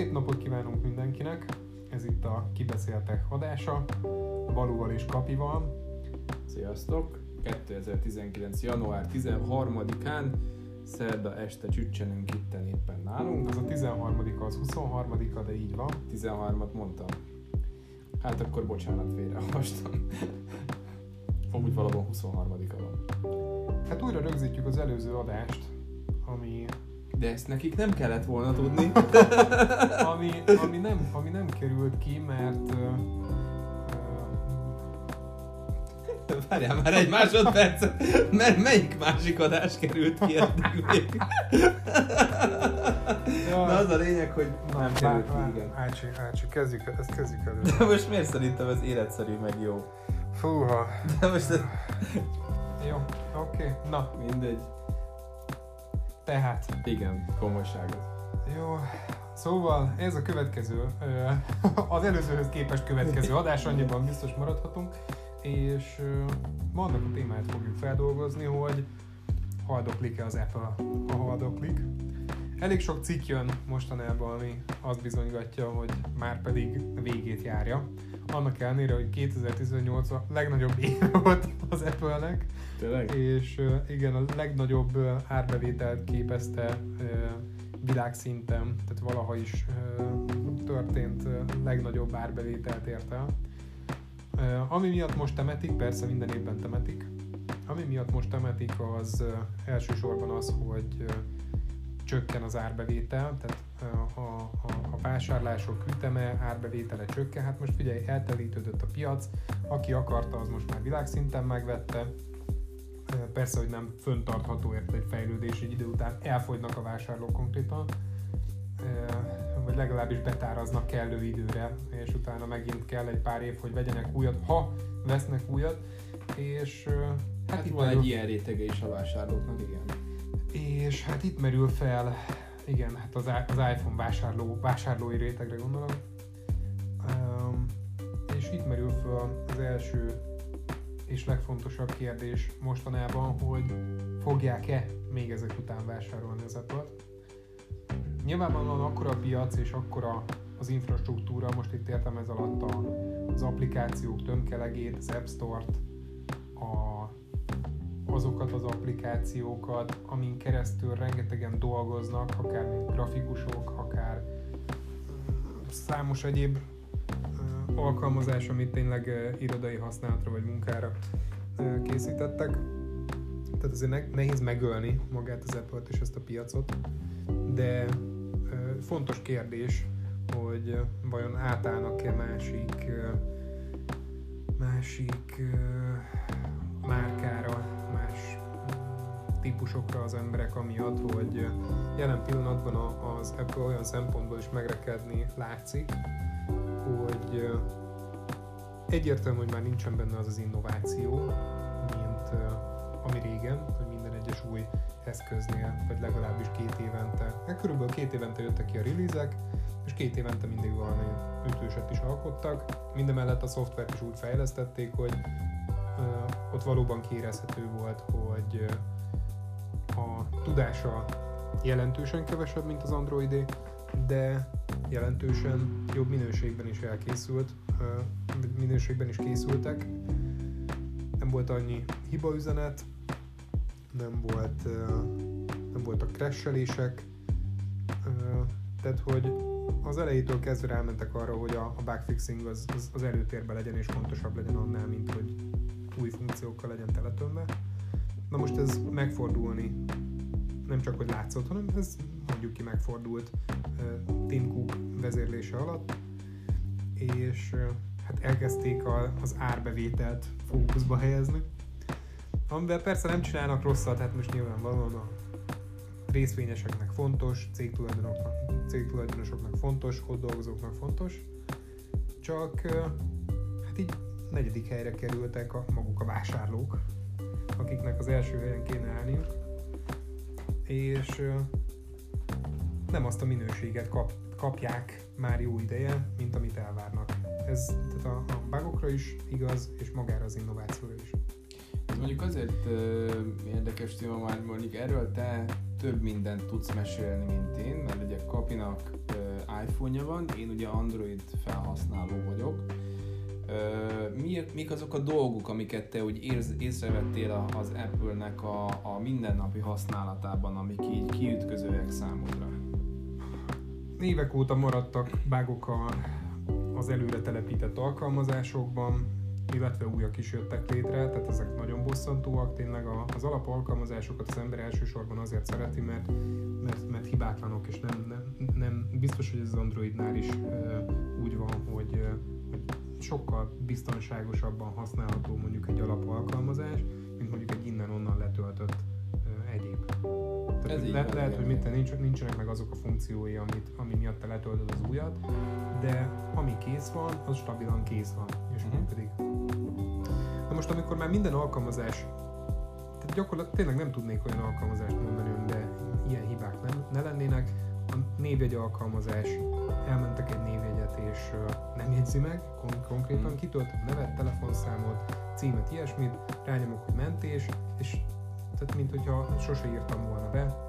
szép napot kívánunk mindenkinek! Ez itt a Kibeszéltek adása, Balúval és Kapival. Sziasztok! 2019. január 13-án szerda este csüccsenünk itten éppen nálunk. Az a 13 az 23 de így van. 13-at mondtam. Hát akkor bocsánat, félreolvastam. Amúgy valóban 23-a van. Hát újra rögzítjük az előző adást, ami de ezt nekik nem kellett volna tudni. ami, ami, nem, ami nem került ki, mert... Uh, Várjál már egy másodpercet, mert melyik másik adás került ki eddig még? ja, Na az a lényeg, hogy nem került ki, igen. Ácsi, Ácsi, kezdjük, ezt kezdjük elő. De most miért szerintem ez életszerű, meg jó? Fúha. De most ez... Jó, oké, okay. na. Mindegy. Tehát. Igen, komolyság Jó, szóval ez a következő, az előzőhöz képest következő adás, annyiban biztos maradhatunk, és vannak a témáját fogjuk feldolgozni, hogy haldoklik-e az Apple, ha haldoklik. Elég sok cikk jön mostanában, ami azt bizonygatja, hogy már pedig végét járja. Annak ellenére, hogy 2018 a legnagyobb év volt az Apple-nek, Tényleg? És igen, a legnagyobb árbevételt képezte világszinten, tehát valaha is történt legnagyobb árbevételt el. Uh, ami miatt most temetik, persze minden évben temetik, ami miatt most temetik az elsősorban az, hogy csökken az árbevétel, tehát a, a, a vásárlások üteme, árbevétele csökken. Hát most figyelj, eltelítődött a piac, aki akarta, az most már világszinten megvette, Persze, hogy nem föntartható érte egy fejlődés, egy idő után elfogynak a vásárlók konkrétan, vagy legalábbis betáraznak kellő időre, és utána megint kell egy pár év, hogy vegyenek újat, ha vesznek újat, és hát, hát itt van egy ilyen rétege is a vásárlóknak, igen. És hát itt merül fel, igen, hát az, az iPhone vásárló, vásárlói rétegre gondolom, és itt merül fel az első és legfontosabb kérdés mostanában, hogy fogják-e még ezek után vásárolni az Apple-t. Nyilvánvalóan akkora a piac és akkora az infrastruktúra, most itt értem ez alatt a, az applikációk tömkelegét, az App Store-t, a, azokat az applikációkat, amin keresztül rengetegen dolgoznak, akár mint grafikusok, akár számos egyéb alkalmazás, amit tényleg irodai használatra vagy munkára készítettek. Tehát azért nehéz megölni magát az apple és ezt a piacot, de fontos kérdés, hogy vajon átállnak-e másik másik márkára, típusokra az emberek amiatt, hogy jelen pillanatban az Apple olyan szempontból is megrekedni látszik, hogy egyértelmű, hogy már nincsen benne az az innováció, mint ami régen, hogy minden egyes új eszköznél, vagy legalábbis két évente, hát körülbelül két évente jöttek ki a release és két évente mindig valami ütőset is alkottak. Mindemellett a szoftvert is úgy fejlesztették, hogy ott valóban kérezhető volt, hogy a tudása jelentősen kevesebb, mint az Androidé, de jelentősen jobb minőségben is elkészült, minőségben is készültek. Nem volt annyi hibaüzenet, nem volt, nem voltak crashelések, tehát hogy az elejétől kezdve rámentek arra, hogy a, a bugfixing az, az, az előtérben legyen és fontosabb legyen annál, mint hogy új funkciókkal legyen teletömve. Na most ez megfordulni nem csak hogy látszott, hanem ez mondjuk ki megfordult Tim Cook vezérlése alatt, és hát elkezdték a, az árbevételt fókuszba helyezni, amivel persze nem csinálnak rosszat, hát most nyilvánvalóan a részvényeseknek fontos, cégtulajdonosoknak, cégtulajdonosoknak fontos, ott dolgozóknak fontos, csak hát így negyedik helyre kerültek a, maguk a vásárlók, akiknek az első helyen kéne állniuk, és nem azt a minőséget kap, kapják már jó ideje, mint amit elvárnak. Ez tehát a, a bugokra is igaz, és magára az innovációra is. Ez mondjuk azért uh, érdekes téma már, mondjuk erről te több mindent tudsz mesélni, mint én, mert ugye Kapinak uh, iPhone-ja van, én ugye Android felhasználó vagyok. Mi, mik azok a dolgok, amiket te úgy érz, észrevettél az Apple-nek a, a mindennapi használatában, amik így kiütközőek számodra? Évek óta maradtak bágok a, az előre telepített alkalmazásokban, illetve újak is jöttek létre, tehát ezek nagyon bosszantóak. Tényleg az alapalkalmazásokat az ember elsősorban azért szereti, mert, mert, mert hibátlanok, és nem, nem, nem biztos, hogy ez az Androidnál is úgy van, hogy, hogy sokkal biztonságosabban használható mondjuk egy alapalkalmazás, mint mondjuk egy innen-onnan letöltött egyéb. Tehát le, lehet, lehet, hogy mit, nincs, nincsenek meg azok a funkciói, amit, ami miatt te letöltöd az újat, de ami kész van, az stabilan kész van, és uh-huh. működik. Na most, amikor már minden alkalmazás, tehát gyakorlatilag tényleg nem tudnék olyan alkalmazást mondani, de ilyen hibák nem, ne lennének, a névjegy alkalmazás, elmentek egy névjegyet és nem jegyzi meg kon- konkrétan, hmm. kitölt nevet, telefonszámot, címet, ilyesmit, rányomok, hogy mentés, és tehát mint hogyha sose írtam volna be,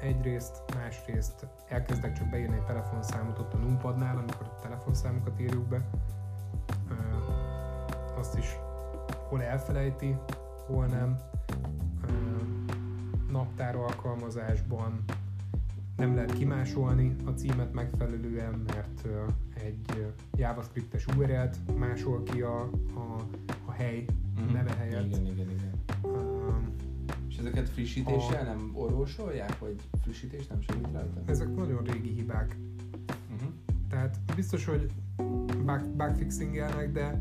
egyrészt, másrészt elkezdek csak beírni egy telefonszámot ott a numpadnál, amikor a telefonszámokat írjuk be, azt is hol elfelejti, hol nem. Naptár alkalmazásban nem lehet kimásolni a címet megfelelően, mert egy JavaScript-es URL-t másol ki a, a, a hely mm-hmm. neve helyett. Igen, igen, igen. Um, és ezeket frissítéssel a... nem orvosolják, vagy frissítés nem segít rajta? Ezek nagyon régi hibák. Uh-huh. Tehát biztos, hogy bug, bugfixingelnek, de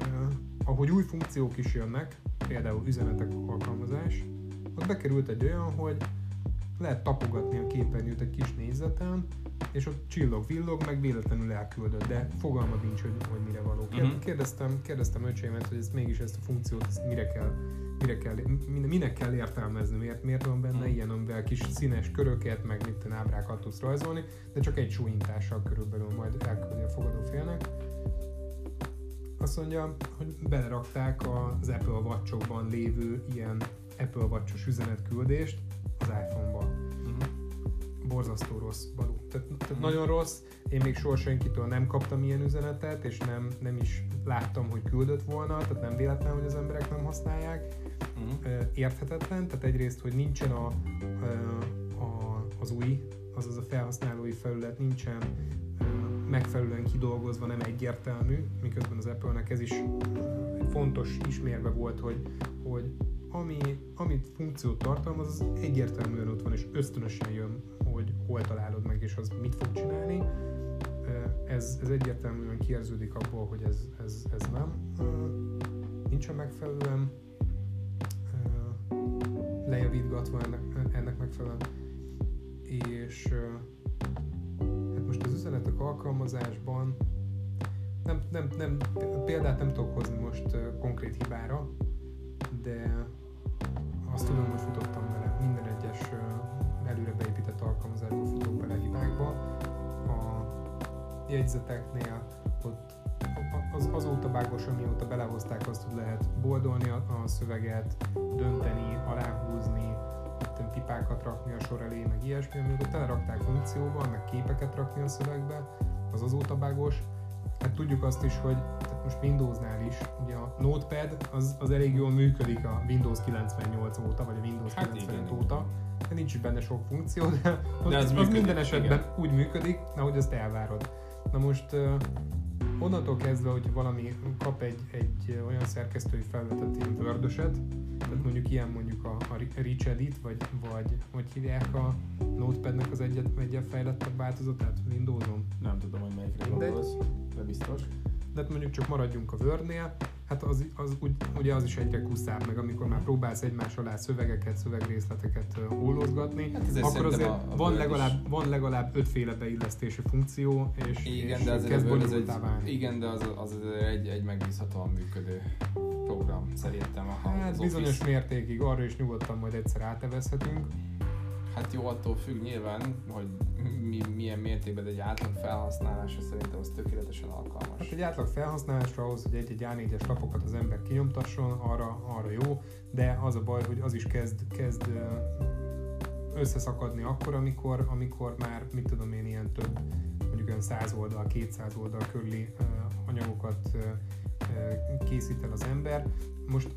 uh, ahogy új funkciók is jönnek, például üzenetek alkalmazás, ott bekerült egy olyan, hogy lehet tapogatni a képernyőt egy kis nézeten, és ott csillog, villog, meg véletlenül elküldött, de fogalma nincs, hogy, hogy mire való. Uh-huh. Kérdeztem, kérdeztem öcsémet, hogy ezt mégis ezt a funkciót ezt mire kell, mire kell, minek kell értelmezni, miért, miért van benne uh-huh. ilyen, amivel kis színes köröket, meg mit ábrákat tudsz rajzolni, de csak egy súlyintással körülbelül majd elküldi a fogadófélnek azt mondja, hogy belerakták az Apple watch lévő ilyen Apple watch üzenetküldést az iPhone-ba. Uh-huh. Borzasztó rossz, Balú. Tehát, tehát uh-huh. nagyon rossz. Én még soha senkitől nem kaptam ilyen üzenetet, és nem, nem is láttam, hogy küldött volna, tehát nem véletlen, hogy az emberek nem használják. Uh-huh. Érthetetlen, tehát egyrészt, hogy nincsen a, a, az új, azaz a felhasználói felület, nincsen megfelelően kidolgozva, nem egyértelmű, miközben az Apple-nek ez is fontos ismérve volt, hogy, hogy ami, amit funkciót tartalmaz, az egyértelműen ott van, és ösztönösen jön, hogy hol találod meg, és az mit fog csinálni. Ez, ez egyértelműen kiérződik abból, hogy ez, ez, ez nem nincsen megfelelően lejavítgatva ennek, ennek megfelelően. És most az üzenetek alkalmazásban nem, nem, nem, példát nem tudok hozni most konkrét hibára, de azt tudom, hogy futottam vele. Minden egyes előre beépített alkalmazásban futok bele hibákba. A jegyzeteknél ott az, azóta bágos, amióta belehozták azt, hogy lehet boldolni a, szöveget, dönteni, aláhúzni, pipákat rakni a sor elé, meg ilyesmi, amikor telerakták funkcióval, meg képeket rakni a szövegbe, az azóta bágos. Tudjuk azt is, hogy tehát most Windowsnál is, ugye a Notepad az, az elég jól működik a Windows 98 óta, vagy a Windows hát 95 igen, óta. Hát nincs benne sok funkció, de, de az, az, működik, minden esetben igen. úgy működik, ahogy azt elvárod. Na most onnantól kezdve, hogy valami kap egy, egy olyan szerkesztői felületet, ilyen word tehát mondjuk ilyen mondjuk a, a Rich Edit, vagy, vagy hogy hívják a Notepadnek az egyet, egyet fejlettebb változatát Windows-on? Nem tudom, hogy melyikre gondolsz, de biztos. De hát mondjuk csak maradjunk a Word-nél, hát az, az úgy, ugye az is egyre kuszább, meg amikor már próbálsz egymás alá szövegeket, szövegrészleteket hólozgatni, hát akkor azért a, a van, legalább, van legalább ötféle beillesztési funkció, és, igen, és de az kezd az egy, Igen, de az, az egy, egy megbízhatóan működő program szerintem. A, hát bizonyos Office. mértékig arra is nyugodtan majd egyszer átevezhetünk. Hát jó, attól függ nyilván, hogy mi, milyen mértékben, de egy átlag felhasználásra szerintem az tökéletesen alkalmas. Hát egy átlag felhasználásra ahhoz, hogy egy-egy A4-es lapokat az ember kinyomtasson, arra, arra jó, de az a baj, hogy az is kezd, kezd összeszakadni akkor, amikor, amikor már, mit tudom én, ilyen több, mondjuk olyan 100 oldal, 200 oldal körüli anyagokat készít el az ember. Most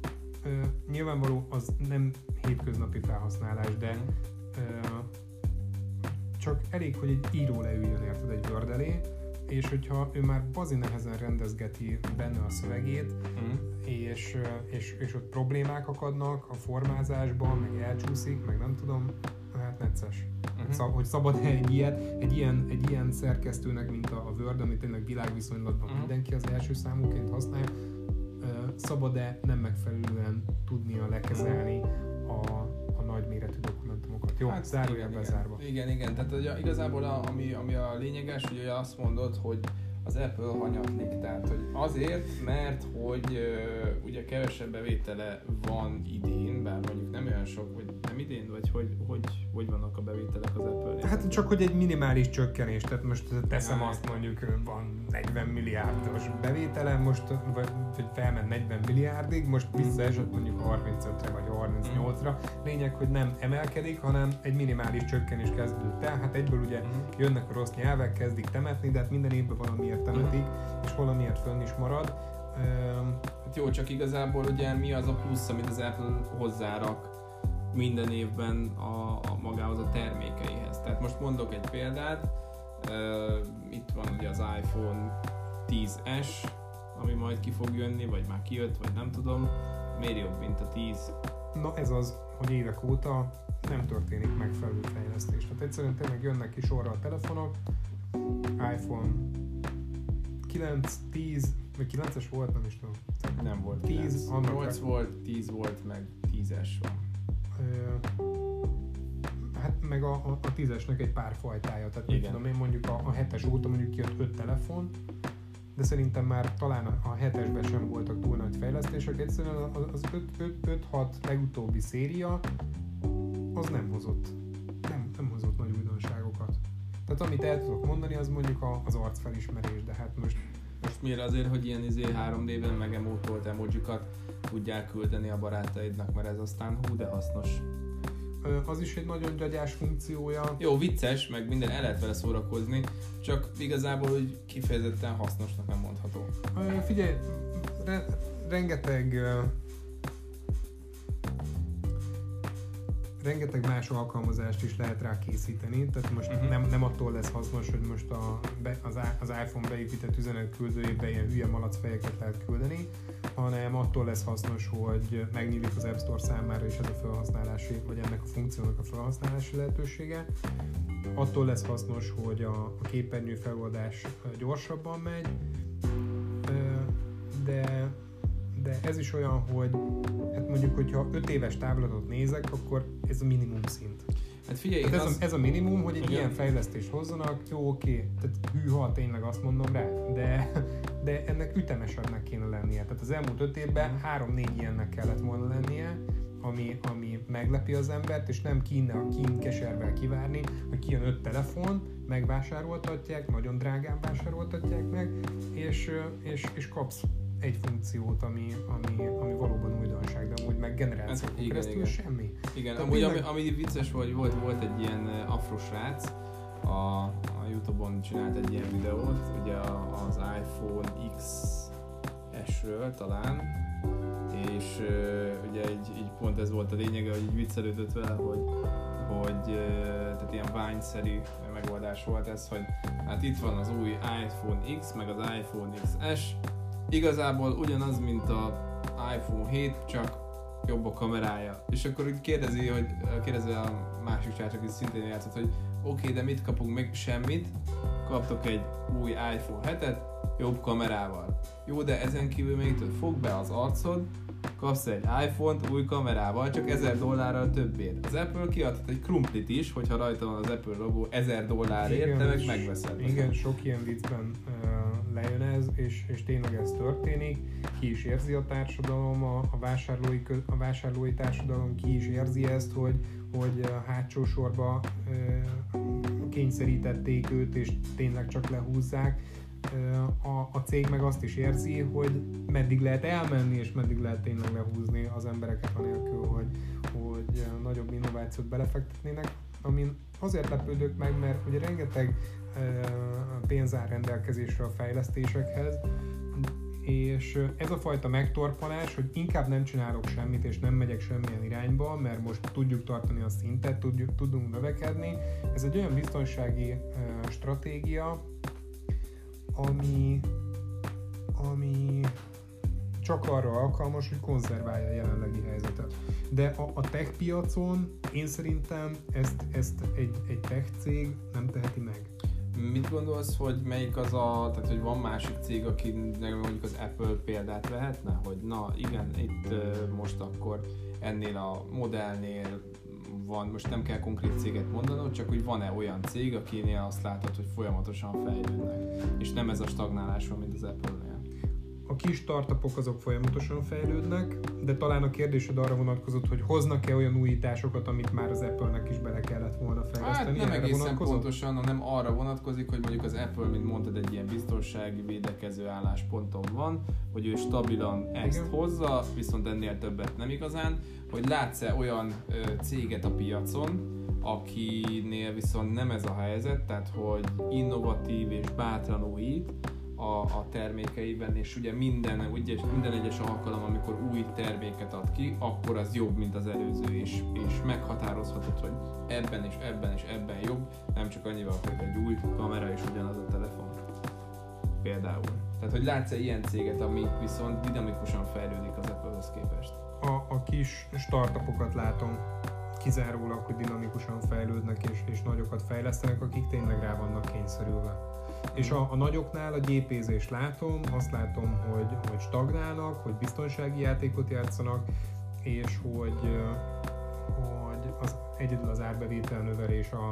nyilvánvaló az nem hétköznapi felhasználás, de csak elég, hogy egy író leüljön érted egy Word elé, és hogyha ő már bazi nehezen rendezgeti benne a szövegét, mm. és, és, és ott problémák akadnak a formázásban, meg elcsúszik, meg nem tudom, hát necces. Uh-huh. Szab, hogy szabad egy ilyet, egy ilyen, egy ilyen szerkesztőnek, mint a, a Word, amit tényleg világviszonylatban uh-huh. mindenki az első számúként használja, szabad-e nem megfelelően tudnia lekezelni a, a nagyméretű dokumentumokat. Jó, hát, zárójelben zárva. Igen, igen, tehát ugye, igazából a, ami, ami a lényeges, ugye azt mondod, hogy az Apple hanyatlik. Tehát, hogy azért, mert hogy uh, ugye kevesebb bevétele van idén, bár mondjuk nem olyan sok, vagy nem idén, vagy hogy, hogy, hogy vannak a bevételek az apple Hát csak, hogy egy minimális csökkenés, tehát most teszem azt mondjuk, van 40 milliárdos bevétele, most vagy, vagy felment 40 milliárdig, most visszaesett mondjuk 35-re vagy 38-ra. Lényeg, hogy nem emelkedik, hanem egy minimális csökkenés kezdődött el. Hát egyből ugye uh-huh. jönnek a rossz nyelvek, kezdik temetni, de hát minden évben valami valamiért temetik, és valamiért fönn is marad. Hát jó, csak igazából ugye mi az a plusz, amit az Apple hozzárak minden évben a, a magához a termékeihez. Tehát most mondok egy példát, itt van ugye az iPhone 10S, ami majd ki fog jönni, vagy már kijött, vagy nem tudom. Miért jobb, mint a 10? Na ez az, hogy évek óta nem történik megfelelő fejlesztés. Tehát egyszerűen tényleg jönnek ki sorra a telefonok, iPhone 9, 10, vagy 9-es volt, nem is tudom. Nem volt 10, 8 volt, 10 volt, meg 10-es van. hát meg a, a, a 10-esnek egy pár fajtája, tehát Igen. tudom én mondjuk a, a 7-es óta mondjuk kijött 5 telefon, de szerintem már talán a 7-esben sem voltak túl nagy fejlesztések, egyszerűen az 5-6 legutóbbi széria az nem hozott, nem, nem hozott nagy újdonságokat. Tehát amit el tudok mondani, az mondjuk a, az arcfelismerés, de hát most... Most miért azért, hogy ilyen izé 3D-ben megemotolt emojikat tudják küldeni a barátaidnak, mert ez aztán hú, de hasznos. Az is egy nagyon gyagyás funkciója. Jó, vicces, meg minden el lehet vele szórakozni, csak igazából hogy kifejezetten hasznosnak nem mondható. Figyelj, re- rengeteg rengeteg más alkalmazást is lehet rá készíteni, tehát most uh-huh. nem, nem attól lesz hasznos, hogy most a, be, az, az iPhone beépített üzenetküldőjébe ilyen hülye malacfejeket lehet küldeni, hanem attól lesz hasznos, hogy megnyílik az App Store számára is ez a felhasználási, vagy ennek a funkciónak a felhasználási lehetősége. Attól lesz hasznos, hogy a, a képernyő feloldás gyorsabban megy, de de ez is olyan, hogy hát mondjuk, hogyha 5 éves táblatot nézek, akkor ez a minimum szint. Hát figyelj, hát ez, az... a, ez a minimum, hogy egy Igen. ilyen fejlesztést hozzanak, jó, oké, tehát hűha, tényleg azt mondom rá, de, de ennek ütemesebbnek kéne lennie. Tehát az elmúlt öt évben három-négy ilyennek kellett volna lennie, ami, ami meglepi az embert, és nem kín, a kín keservel kivárni, hogy kijön öt telefon, megvásároltatják, nagyon drágán vásároltatják meg, és, és, és kapsz egy funkciót, ami, ami, ami valóban újdonság, de amúgy meg generációkon hát, keresztül igen. semmi. Igen, amúgy ami, ami vicces volt, volt, volt egy ilyen afrosrác, a, a Youtube-on csinált egy ilyen videót, ugye az iPhone X S-ről talán, és uh, ugye így, így pont ez volt a lényege, hogy így viccelődött vele, hogy, hogy uh, tehát ilyen Vine-szerű megoldás volt ez, hogy hát itt van az új iPhone X, meg az iPhone XS, igazából ugyanaz, mint a iPhone 7, csak jobb a kamerája. És akkor úgy kérdezi, hogy kérdezi a másik csár, aki szintén játszott, hogy oké, okay, de mit kapunk meg? Semmit. Kaptok egy új iPhone 7-et, jobb kamerával. Jó, de ezen kívül még. Fog be az arcod, kapsz egy iPhone-t új kamerával, csak 1000 dollárral többért. Az Apple kiadhat egy krumplit is, hogyha rajta van az Apple logó 1000 dollárért, igen, te meg megveszed. Igen, sok ilyen viccben uh, lejön ez, és, és tényleg ez történik. Ki is érzi a társadalom, a, a, vásárlói, a vásárlói társadalom ki is érzi ezt, hogy, hogy hátsó sorba uh, kényszerítették őt, és tényleg csak lehúzzák a, a cég meg azt is érzi, hogy meddig lehet elmenni, és meddig lehet tényleg lehúzni az embereket anélkül, hogy, hogy nagyobb innovációt belefektetnének. amin azért lepődök meg, mert ugye rengeteg pénz áll rendelkezésre a fejlesztésekhez, és ez a fajta megtorpanás, hogy inkább nem csinálok semmit, és nem megyek semmilyen irányba, mert most tudjuk tartani a szintet, tudjuk, tudunk növekedni, ez egy olyan biztonsági stratégia, ami, ami csak arra alkalmas, hogy konzerválja a jelenlegi helyzetet. De a, a tech piacon én szerintem ezt, ezt egy, egy tech cég nem teheti meg. Mit gondolsz, hogy melyik az a, tehát hogy van másik cég, aki mondjuk az Apple példát vehetne, hogy na igen, itt most akkor ennél a modellnél van, most nem kell konkrét céget mondanod, csak hogy van-e olyan cég, akinél azt látod, hogy folyamatosan fejlődnek, és nem ez a stagnálás van, mint az Apple-nél a kis startupok azok folyamatosan fejlődnek, de talán a kérdésed arra vonatkozott, hogy hoznak-e olyan újításokat, amit már az Apple-nek is bele kellett volna fejleszteni. Hát nem egészen vonatkozott? pontosan, hanem arra vonatkozik, hogy mondjuk az Apple, mint mondtad, egy ilyen biztonsági védekező állásponton van, hogy ő stabilan ezt Igen. hozza, viszont ennél többet nem igazán, hogy látsz-e olyan ö, céget a piacon, akinél viszont nem ez a helyzet, tehát hogy innovatív és bátran újít, a, a termékeiben, és ugye minden, ugye minden egyes alkalom, amikor új terméket ad ki, akkor az jobb, mint az előző, és, és meghatározhatod, hogy ebben és ebben és ebben jobb, nem csak annyival, hogy egy új kamera és ugyanaz a telefon. Például. Tehát, hogy látsz-e ilyen céget, ami viszont dinamikusan fejlődik az Apple-hoz képest? A, a kis startupokat látom kizárólag, hogy dinamikusan fejlődnek és, és nagyokat fejlesztenek, akik tényleg rá vannak kényszerülve. És a, a nagyoknál a gyépézést látom, azt látom, hogy, hogy stagnálnak, hogy biztonsági játékot játszanak, és hogy, hogy az, egyedül az árbevétel növelés a,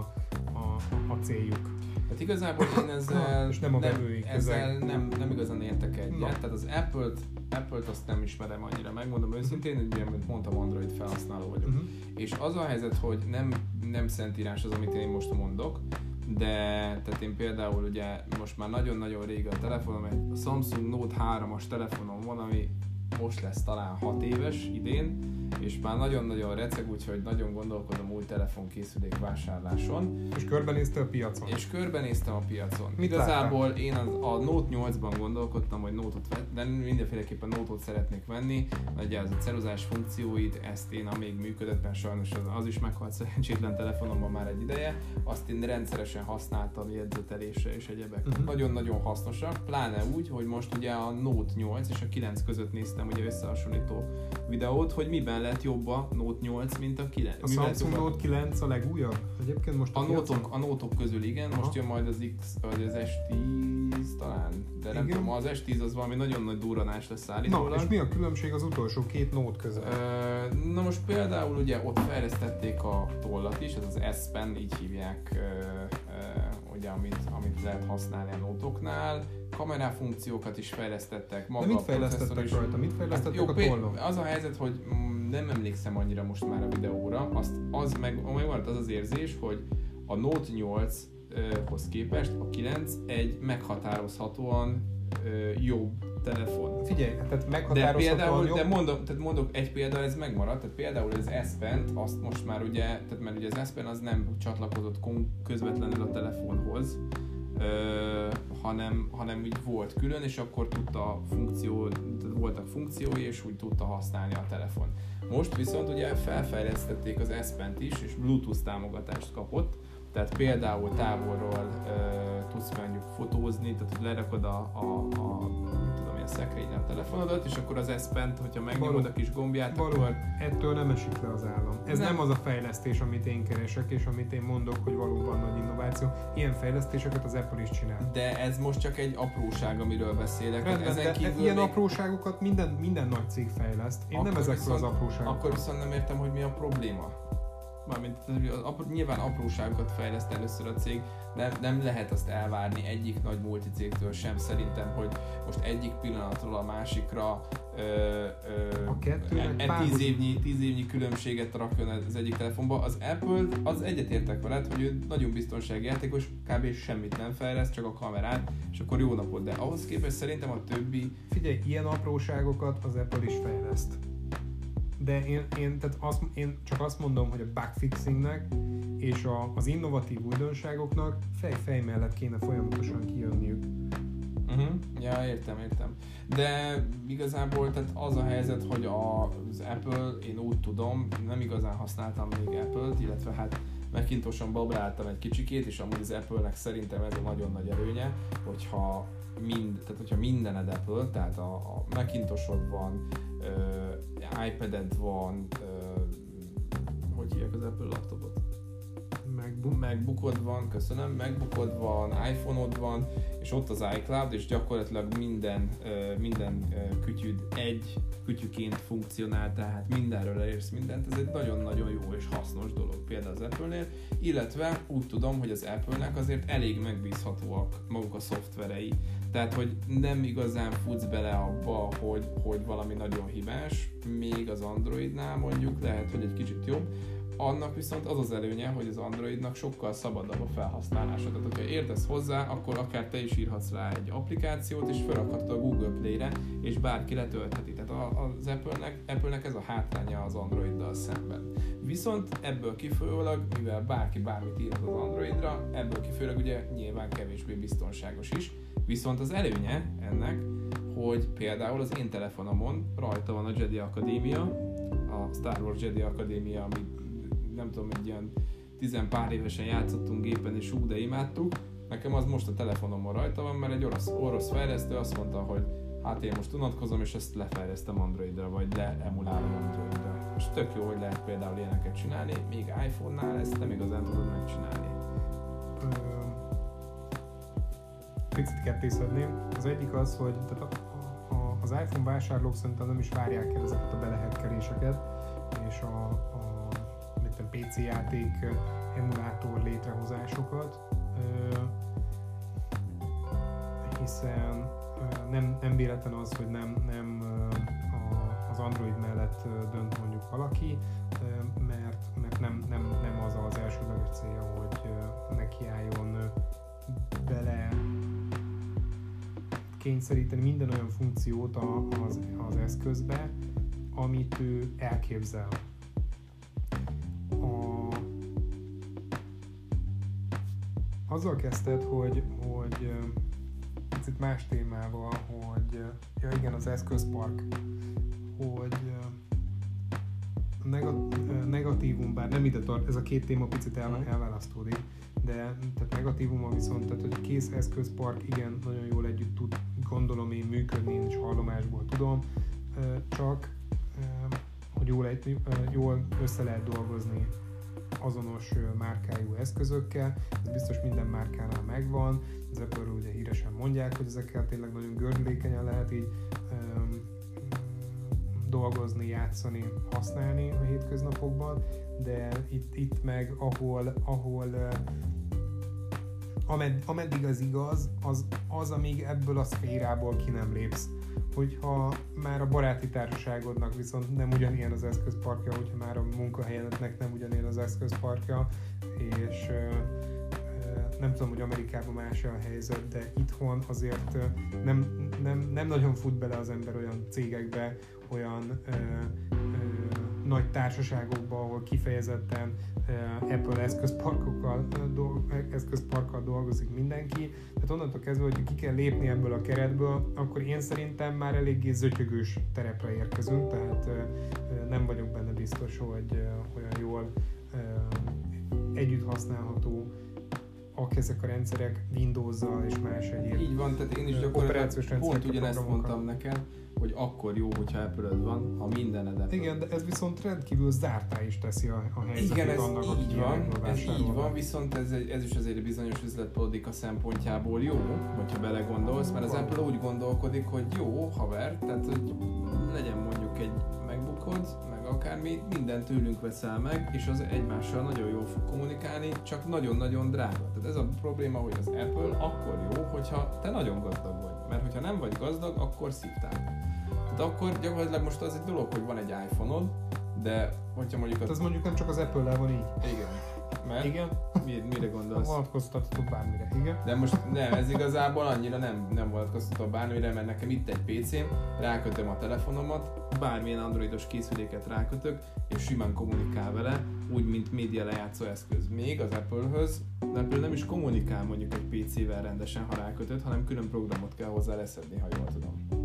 a, a céljuk. Hát igazából én ezzel, és nem, a nem, ezzel nem, nem igazán értek egyet. No. Tehát az Apple-t, Apple-t azt nem ismerem annyira, megmondom őszintén, hogy ugye, mint mondtam, Android felhasználó vagyok. Uh-huh. És az a helyzet, hogy nem, nem szentírás az, amit én most mondok, de tehát én például ugye most már nagyon-nagyon régen a telefonom, egy Samsung Note 3-as telefonom van, ami most lesz talán 6 éves idén, és már nagyon-nagyon receg, úgyhogy nagyon gondolkodom új telefonkészülék vásárláson. És körbenéztél a piacon? És körbenéztem a piacon. Mit Igazából láttál? én az, a Note 8-ban gondolkodtam, hogy Note-ot de mindenféleképpen Note-ot szeretnék venni, ugye az a ceruzás funkcióit, ezt én amíg működött, mert sajnos az, az is meghalt szerencsétlen telefonomban már egy ideje, azt én rendszeresen használtam jegyzetelésre és egyebek. Uh-huh. Nagyon-nagyon hasznosak, pláne úgy, hogy most ugye a Note 8 és a 9 között néztem ugye összehasonlító videót, hogy miben lett jobb a Note 8, mint a 9. A Samsung Note 9 a legújabb? Egyébként most a, a nótok, a nótok közül igen, Aha. most jön majd az X, vagy az S10 talán, de igen. nem tudom, az S10 az valami nagyon nagy duranás lesz állítólag. Na, és mi a különbség az utolsó két Note között? na most például ugye ott fejlesztették a tollat is, ez az S Pen, így hívják, ugye, amit, amit lehet használni a nótoknál kamerafunkciókat is fejlesztettek. Maga De mit fejlesztettek is... rajta? Mit fejlesztettek hát, jó, a tollon? Az a helyzet, hogy nem emlékszem annyira most már a videóra, azt, az meg, meg volt az az érzés, hogy a Note 8-hoz képest a 9 egy meghatározhatóan jobb telefon. Figyelj, tehát meghatározhatóan de például, jobb... de mondok, tehát mondok egy példa, ez megmaradt, tehát például az S azt most már ugye, tehát mert ugye az S az nem csatlakozott közvetlenül a telefonhoz, ö, hanem, hanem így volt külön, és akkor tudta funkció, voltak funkciói, és úgy tudta használni a telefon. Most viszont ugye felfejlesztették az S is, és Bluetooth támogatást kapott, tehát például távolról uh, tudsz mondjuk fotózni, tehát hogy lerakod a, a, a ilyen szekrényre a telefonodat, és akkor az s hogyha megnyomod a kis gombját, való, akkor... Ettől nem esik le az állam. Ez nem. nem az a fejlesztés, amit én keresek, és amit én mondok, hogy valóban nagy innováció. Ilyen fejlesztéseket az Apple is csinál. De ez most csak egy apróság, amiről beszélek. Rendben, Ezen de kívül ilyen még... apróságokat minden, minden nagy cég fejleszt. Én akkor nem ezekről viszont, az apróságokat. Akkor viszont nem értem, hogy mi a probléma mármint apró, nyilván apróságokat fejleszt először a cég, de nem lehet azt elvárni egyik nagy multicégtől sem szerintem, hogy most egyik pillanatról a másikra ö, ö, a e, e tíz, évnyi, tíz évnyi különbséget rakjon az egyik telefonba. Az Apple, az egyetértek veled, hogy ő nagyon biztonsági játékos, kb. semmit nem fejleszt, csak a kamerát, és akkor jó napot, de ahhoz képest szerintem a többi... Figyelj, ilyen apróságokat az Apple is fejleszt de én, én, tehát azt, én csak azt mondom, hogy a bugfixingnek és a, az innovatív újdonságoknak fej-fej mellett kéne folyamatosan kijönniük. Uh-huh. Ja, értem, értem. De igazából tehát az a helyzet, hogy az Apple, én úgy tudom, nem igazán használtam még Apple-t, illetve hát Macintoson babráltam egy kicsikét, és amúgy az Apple-nek szerintem ez a nagyon nagy előnye, hogyha mind, tehát hogyha mindened Apple, tehát a, a Macintosod van, uh, iPad-ed van, uh, hogy hívják az Apple laptopot? Macbookod van, köszönöm, Macbookod van, iPhone-od van, és ott az iCloud, és gyakorlatilag minden, minden kütyűd egy kütyüként funkcionál, tehát mindenről elérsz mindent. Ez egy nagyon-nagyon jó és hasznos dolog például az Apple-nél, illetve úgy tudom, hogy az Apple-nek azért elég megbízhatóak maguk a szoftverei, tehát hogy nem igazán futsz bele abba, hogy, hogy valami nagyon hibás, még az Androidnál mondjuk lehet, hogy egy kicsit jobb, annak viszont az az előnye, hogy az Androidnak sokkal szabadabb a felhasználása. Tehát, hogyha értesz hozzá, akkor akár te is írhatsz rá egy applikációt, és felrakhatod a Google Play-re, és bárki letöltheti. Tehát az Apple-nek, Apple-nek ez a hátránya az Androiddal szemben. Viszont ebből kifolyólag, mivel bárki bármit írhat az Androidra, ebből kifolyólag ugye nyilván kevésbé biztonságos is. Viszont az előnye ennek, hogy például az én telefonomon rajta van a Jedi Akadémia, a Star Wars Jedi Akadémia, amit nem tudom, egy ilyen tizen pár évesen játszottunk gépen, és ú, de imádtuk. Nekem az most a telefonomon rajta van, mert egy orosz, orosz fejlesztő azt mondta, hogy hát én most unatkozom, és ezt lefejlesztem Androidra, vagy leemulálom Androidra. És tök jó, hogy lehet például ilyeneket csinálni, még iPhone-nál ezt nem igazán tudod megcsinálni. Picit kettészedném. Az egyik az, hogy tehát az iPhone vásárlók szerintem nem is várják el ezeket a belehekkeléseket, és a PC játék emulátor létrehozásokat, hiszen nem, nem véletlen az, hogy nem, nem az Android mellett dönt mondjuk valaki, mert, mert nem, nem, nem az az elsődleges célja, hogy nekiálljon bele kényszeríteni minden olyan funkciót az, az eszközbe, amit ő elképzel azzal kezdted, hogy, hogy picit más témával, hogy ja igen, az eszközpark, hogy negatívum, bár nem ide tart, ez a két téma picit el, mhm. elválasztódik, de tehát negatívuma viszont, tehát hogy kész eszközpark igen, nagyon jól együtt tud, gondolom én működni, én is hallomásból tudom, csak hogy jól, jól össze lehet dolgozni azonos márkájú eszközökkel, ez biztos minden márkánál megvan, az apple ugye híresen mondják, hogy ezekkel tényleg nagyon gördülékenyen lehet így um, dolgozni, játszani, használni a hétköznapokban, de itt, itt meg ahol, ahol uh, amed, ameddig az igaz, az, az, amíg ebből a szférából ki nem lépsz hogyha már a baráti társaságodnak viszont nem ugyanilyen az eszközparkja, hogyha már a munkahelyednek nem ugyanilyen az eszközparkja, és nem tudom, hogy Amerikában más a helyzet, de itthon azért nem, nem, nem nagyon fut bele az ember olyan cégekbe, olyan ö, ö, nagy társaságokba, ahol kifejezetten Apple eszközparkokkal, eszközparkkal dolgozik mindenki. Tehát onnantól kezdve, hogy ki kell lépni ebből a keretből, akkor én szerintem már eléggé zötyögős terepre érkezünk, tehát nem vagyok benne biztos, hogy olyan jól együtt használható ak ezek a rendszerek Windows-zal és más egyéb Így van, tehát én is gyakorlatilag pont ugyanezt mondtam neked, hogy akkor jó, hogyha apple van, ha minden Apple. Igen, de ez viszont rendkívül zártá is teszi a, a helyzetet Igen, ez annak, így van, ez így van, viszont ez, ez is azért bizonyos üzletpolitika szempontjából jó, hogyha belegondolsz, mert az Apple úgy gondolkodik, hogy jó, haver, tehát hogy legyen mondjuk egy megbukod, meg akármi, minden tőlünk veszel meg, és az egymással nagyon jól fog kommunikálni, csak nagyon-nagyon drága. Tehát ez a probléma, hogy az Apple akkor jó, hogyha te nagyon gazdag vagy. Mert hogyha nem vagy gazdag, akkor szívtál. Tehát akkor gyakorlatilag most az egy dolog, hogy van egy iPhone-od, de hogyha mondjuk... Az... Ez mondjuk nem csak az Apple-lel van így. Igen. Mert? Igen. Mi, mire gondolsz? Vonatkoztatható bármire, igen. De most nem, ez igazából annyira nem, nem vonatkoztató bármire, mert nekem itt egy PC-m, rákötöm a telefonomat, bármilyen androidos készüléket rákötök, és simán kommunikál vele, úgy, mint média lejátszó eszköz. Még az Apple-höz, az Apple nem is kommunikál mondjuk egy PC-vel rendesen, ha rákötött, hanem külön programot kell hozzá leszedni, ha jól tudom.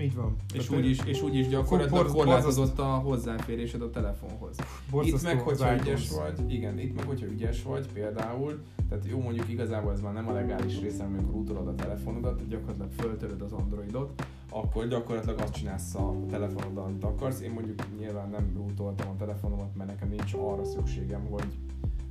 Így van. És úgy, is, és úgy is gyakorlatilag Borz- korlátozott a hozzáférésed a telefonhoz. Itt meg, hogyha ügyes vagy, igen, itt meg, hogyha ügyes vagy például, tehát jó mondjuk igazából ez már nem a legális része, amikor rootolod a telefonodat, tehát gyakorlatilag föltöröd az Androidot, akkor gyakorlatilag azt csinálsz a telefonoddal, amit akarsz. Én mondjuk nyilván nem rootoltam a telefonomat, mert nekem nincs arra szükségem, hogy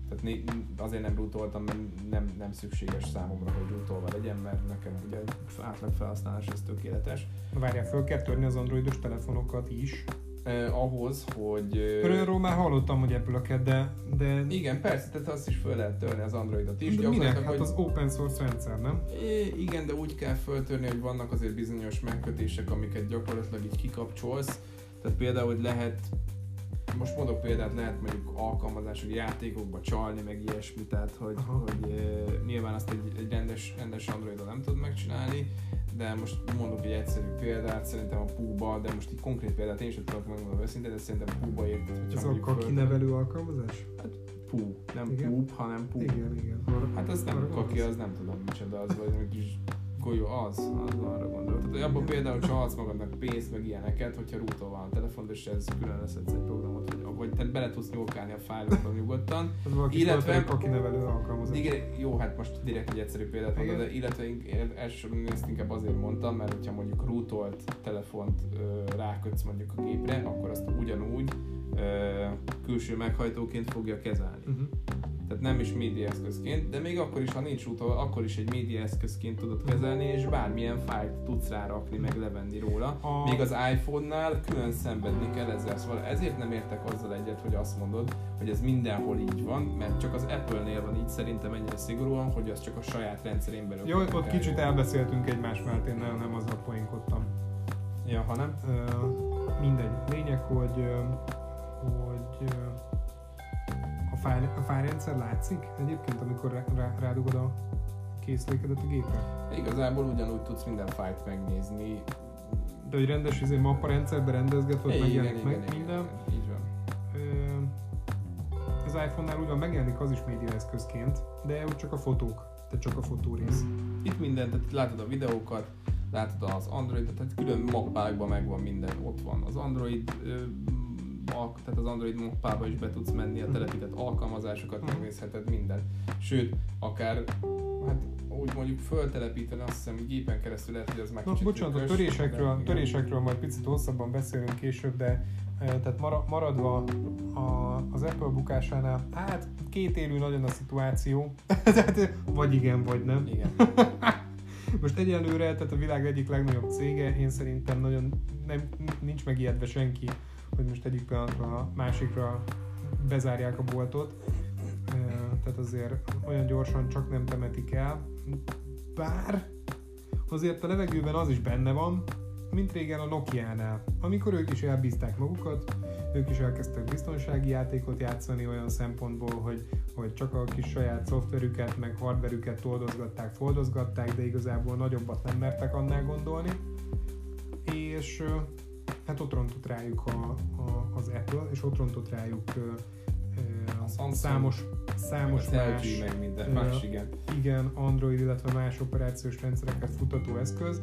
tehát né- azért nem rootoltam, mert nem, nem szükséges számomra, hogy rootolva legyen, mert nekem ugye átlag felhasználás ez tökéletes. Várjál, föl kell törni az androidos telefonokat is. Eh, ahhoz, hogy... Örülről már hallottam, hogy apple de, de Igen, persze, tehát azt is föl lehet törni az Androidot is. de minek? Hát hogy- az open source rendszer, nem? É, igen, de úgy kell föltörni, hogy vannak azért bizonyos megkötések, amiket gyakorlatilag így kikapcsolsz. Tehát például, hogy lehet, most mondok példát, lehet mondjuk alkalmazások, játékokba csalni, meg ilyesmi, tehát hogy, Aha. hogy e, nyilván azt egy, egy rendes, rendes Androidon nem tud megcsinálni, de most mondok egy egyszerű példát, szerintem a Pooba, de most egy konkrét példát én sem tudok megmondani őszintén, de szerintem Pooba érted, hogyha Ez a mondjuk kaki föltöröd- nevelő alkalmazás? Poo, nem Igen. Hanem Poo. Igen, igen. Arra, Hát az nem kaki, az nem tudom micsoda, az vagy egy kis golyó, az, az arra gondolok. Tehát abban például csalhatsz magadnak pénzt, meg ilyeneket, hogyha rútol van a telefonod, és ez külön leszedsz egy programot, vagy, vagy te bele tudsz nyúlkálni a fájlokba nyugodtan. Az valaki Illetve- kaki nevelő alkalmazás. Igen, jó, hát most direkt egy egyszerű példát mondom, Igen. de illetve én elsősorban ezt inkább azért mondtam, mert hogyha mondjuk rútolt telefont ö, rákötsz mondjuk a gépre, akkor azt ugyanúgy ö, külső meghajtóként fogja kezelni. Uh-huh. Tehát nem is médiaeszközként, de még akkor is, ha nincs úton, akkor is egy médiaeszközként tudod kezelni, és bármilyen fájlt tudsz rárakni, meg levenni róla. A- Még az iPhone-nál külön szenvedni kell ezzel, szóval ezért nem értek azzal egyet, hogy azt mondod, hogy ez mindenhol így van, mert csak az Apple-nél van így szerintem ennyire szigorúan, hogy az csak a saját rendszerén belül. Jó, ott kicsit elbeszéltünk egymás mellett, én nem, nem azzal poénkodtam. Ja, ha nem? Ö, mindegy. Lényeg, hogy, hogy fáj, a fájrendszer látszik egyébként, amikor rá, rá, rádugod a készülékedet a gépre. Igazából ugyanúgy tudsz minden fájlt megnézni. De hogy rendes izé, mappa rendszerbe rendezgetve, ott megjelenik meg minden. így van. Az iPhone-nál úgy van, megjelenik az is médiaeszközként, de ott csak a fotók, tehát csak a fotó rész. Itt minden, tehát látod a videókat, látod az Androidot, tehát külön mappákban megvan minden, ott van az Android, tehát az Android mappába is be tudsz menni, a Mhm. telepített alkalmazásokat Mhm. megnézheted minden. Sőt, akár hát úgy mondjuk föltelepíteni, azt hiszem gépen keresztül lehet, hogy az már kicsit bocsánat, a trükkös, törésekről, de- törésekről majd picit hosszabban beszélünk később, de e, tehát mara- maradva a, az Apple bukásánál, hát két élő nagyon a szituáció, tehát vagy igen, vagy nem. Igen. Most egyelőre, tehát a világ egyik legnagyobb cége, én szerintem nagyon nem, nincs megijedve senki, hogy most egyik pillanatra a másikra bezárják a boltot. Tehát azért olyan gyorsan csak nem temetik el. Bár azért a levegőben az is benne van, mint régen a Nokia-nál, amikor ők is elbízták magukat, ők is elkezdtek biztonsági játékot játszani olyan szempontból, hogy, hogy csak a kis saját szoftverüket, meg hardverüket toldozgatták, foldozgatták, de igazából nagyobbat nem mertek annál gondolni. És hát ott rontott rájuk a, a, az Apple, és ott rontott rájuk A Samsung, számos, számos az más LG, meg minden más, igen. igen, Android, illetve más operációs rendszereket futató eszköz,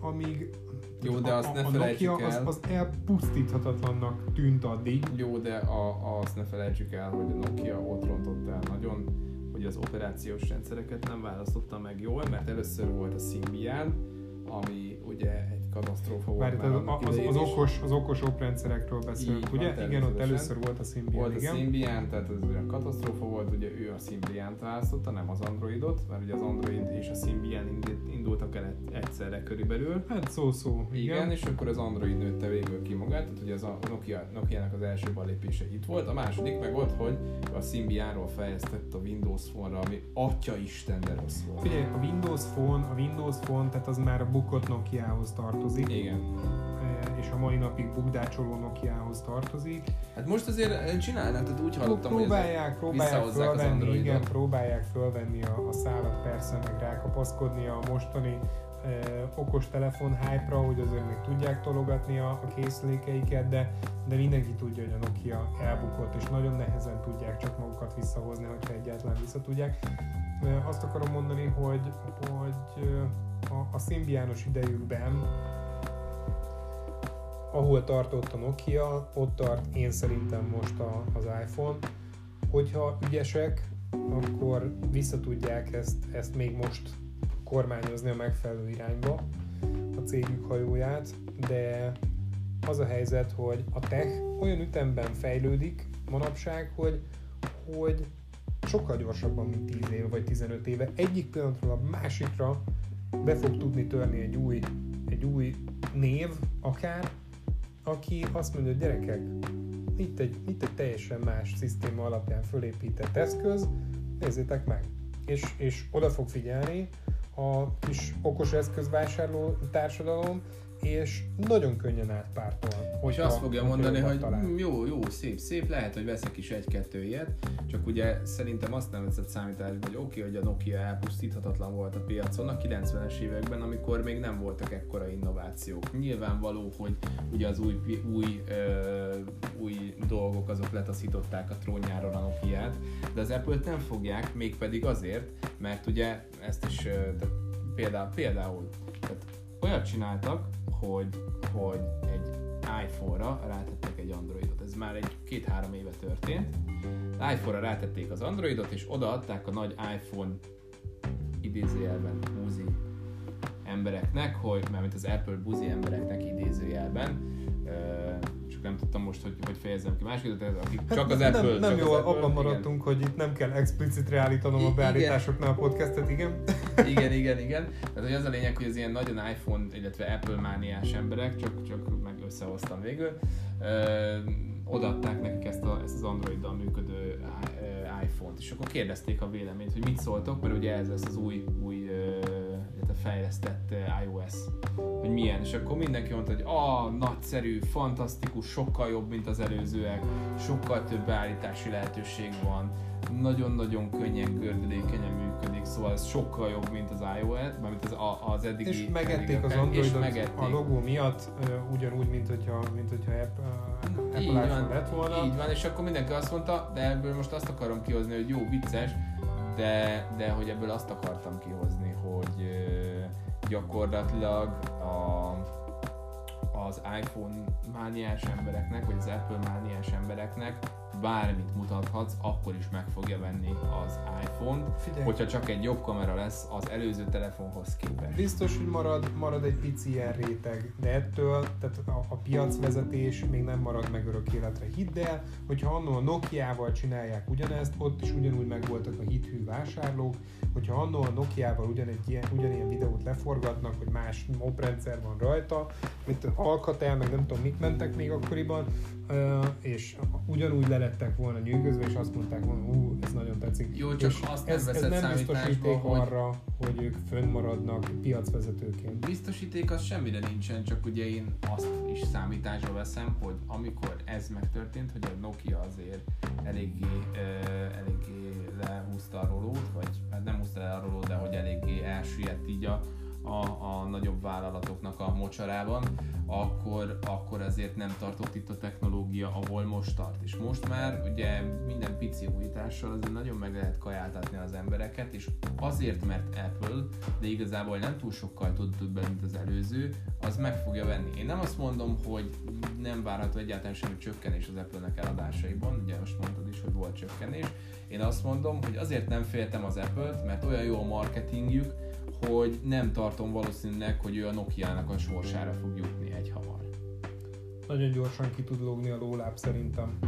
amíg Jó, de azt a, ne a felejtsük Nokia el. Az, az elpusztíthatatlannak tűnt addig. Jó, de a, azt ne felejtsük el, hogy a Nokia ott rontott el nagyon, hogy az operációs rendszereket nem választotta meg jól, mert először volt a Symbian, ami ugye egy katasztrófa volt Várj, az, az, is. okos, az okos oprendszerekről beszélünk, Így van, ugye? Igen, ott először volt a Symbian, Volt a igen. Symbian, tehát ez olyan katasztrófa volt, ugye ő a Symbian-t választotta, nem az Androidot, mert ugye az Android és a Symbian indultak el egyszerre körülbelül. Hát szó-szó, Igen, igen. és akkor az Android nőtte végül ki magát, tehát ugye az a Nokia, Nokia-nak az első balépése itt volt. A második meg ott, hogy a Symbianról fejlesztett a Windows Phone-ra, ami atya Isten de rossz volt. Figyelj, a Windows Phone, a Windows Phone, tehát az már a bukott Nokia Nokia-hoz tartozik. Igen. E, és a mai napig bukdácsoló Nokia-hoz tartozik. Hát most azért csinálnak, tehát úgy hallottam, próbálják, hogy próbálják fölvenni, igen, próbálják fölvenni a, a szállat persze, meg rákapaszkodni a mostani okos telefon hype-ra, hogy azért még tudják tologatni a, a készülékeiket, de, de mindenki tudja, hogy a Nokia elbukott, és nagyon nehezen tudják csak magukat visszahozni, hogyha egyáltalán vissza tudják. Azt akarom mondani, hogy, hogy a, a szimbiános idejükben ahol tartott a Nokia, ott tart én szerintem most a, az iPhone. Hogyha ügyesek, akkor vissza tudják ezt, ezt még most kormányozni a megfelelő irányba a cégük hajóját, de az a helyzet, hogy a tech olyan ütemben fejlődik manapság, hogy, hogy sokkal gyorsabban, mint 10 éve vagy 15 éve. Egyik pillanatról a másikra be fog tudni törni egy új, egy új név, akár, aki azt mondja, hogy gyerekek, itt egy, itt egy teljesen más szisztéma alapján fölépített eszköz, nézzétek meg. És, és oda fog figyelni, a kis okos eszközvásárló társadalom, és nagyon könnyen átpártol. Hogy azt fogja mondani, hogy talál. jó, jó, szép, szép, lehet, hogy veszek is egy-kettő ilyet, csak ugye szerintem azt nem veszed számításba, hogy oké, okay, hogy a Nokia elpusztíthatatlan volt a piacon a 90-es években, amikor még nem voltak ekkora innovációk. Nyilvánvaló, hogy ugye az új, új, ö, új dolgok azok letaszították a trónjáról a Nokia-t, de az Apple-t nem fogják, mégpedig azért, mert ugye ezt is, tehát például, például tehát olyat csináltak, hogy, hogy egy iPhone-ra rátettek egy Androidot. Ez már egy két-három éve történt. iPhone-ra rátették az Androidot, és odaadták a nagy iPhone idézőjelben buzi embereknek, hogy, mert az Apple buzi embereknek idézőjelben, nem tudtam most, hogy, hogy fejezem ki másképp, de akik hát csak az nem, Apple... Nem, csak jó, abban maradtunk, igen. hogy itt nem kell explicitre állítanom a beállításoknál a podcastet, igen? igen, igen, igen. Tehát hogy az a lényeg, hogy az ilyen nagyon iPhone, illetve Apple mániás emberek, csak, csak meg összehoztam végül, ö, odaadták nekik ezt, a, ezt az Androiddal működő iPhone-t, és akkor kérdezték a véleményt, hogy mit szóltok, mert ugye ez lesz az új, új fejlesztett iOS, hogy milyen, és akkor mindenki mondta, hogy ah, nagyszerű, fantasztikus, sokkal jobb, mint az előzőek, sokkal több beállítási lehetőség van, nagyon-nagyon könnyen, gördülékenyen működik, szóval ez sokkal jobb, mint az iOS, mint az, az eddigi. És megették az Androidot a logó miatt, ugyanúgy, mint hogyha, mint hogyha app, Apple így van, lett volna. Így van, és akkor mindenki azt mondta, de ebből most azt akarom kihozni, hogy jó, vicces, de, de hogy ebből azt akartam kihozni, hogy gyakorlatilag a, az iPhone mániás embereknek, vagy az Apple mániás embereknek bármit mutathatsz, akkor is meg fogja venni az iPhone-t, Figyelj. hogyha csak egy jobb kamera lesz az előző telefonhoz képest. Biztos, hogy marad, marad egy pici ilyen réteg, de ettől tehát a, a piacvezetés még nem marad meg örök életre. Hidd el, hogyha annó a Nokia-val csinálják ugyanezt, ott is ugyanúgy megvoltak a hithű vásárlók, hogyha annó a Nokia-val ugyanegy ilyen, ugyanilyen videót leforgatnak, hogy más moprendszer van rajta, mint Alcatel, meg nem tudom mit mentek még akkoriban, és ugyanúgy lelettek volna nyűgözve, és azt mondták volna, ú, ez nagyon tetszik. Jó, csak és azt nem ez, ez nem biztosíték hogy... arra, hogy ők fönnmaradnak piacvezetőként. Biztosíték az semmire nincsen, csak ugye én azt is számításba veszem, hogy amikor ez megtörtént, hogy a Nokia azért eléggé, uh, eléggé lehúzta a rolót, vagy hát nem húzta le a rolót, de hogy eléggé elsüllyedt így a a, a nagyobb vállalatoknak a mocsarában, akkor, akkor ezért nem tartott itt a technológia, ahol most tart. És most már ugye minden pici újítással azért nagyon meg lehet kajáltatni az embereket, és azért, mert Apple, de igazából nem túl sokkal tud többet, mint az előző, az meg fogja venni. Én nem azt mondom, hogy nem várható egyáltalán semmi csökkenés az Apple-nek eladásaiban, ugye most mondtad is, hogy volt csökkenés. Én azt mondom, hogy azért nem féltem az Apple-t, mert olyan jó a marketingjük, hogy nem tartom valószínűleg, hogy ő a Nokia-nak a sorsára fog jutni egy hamar. Nagyon gyorsan ki tud lógni a lóláb szerintem.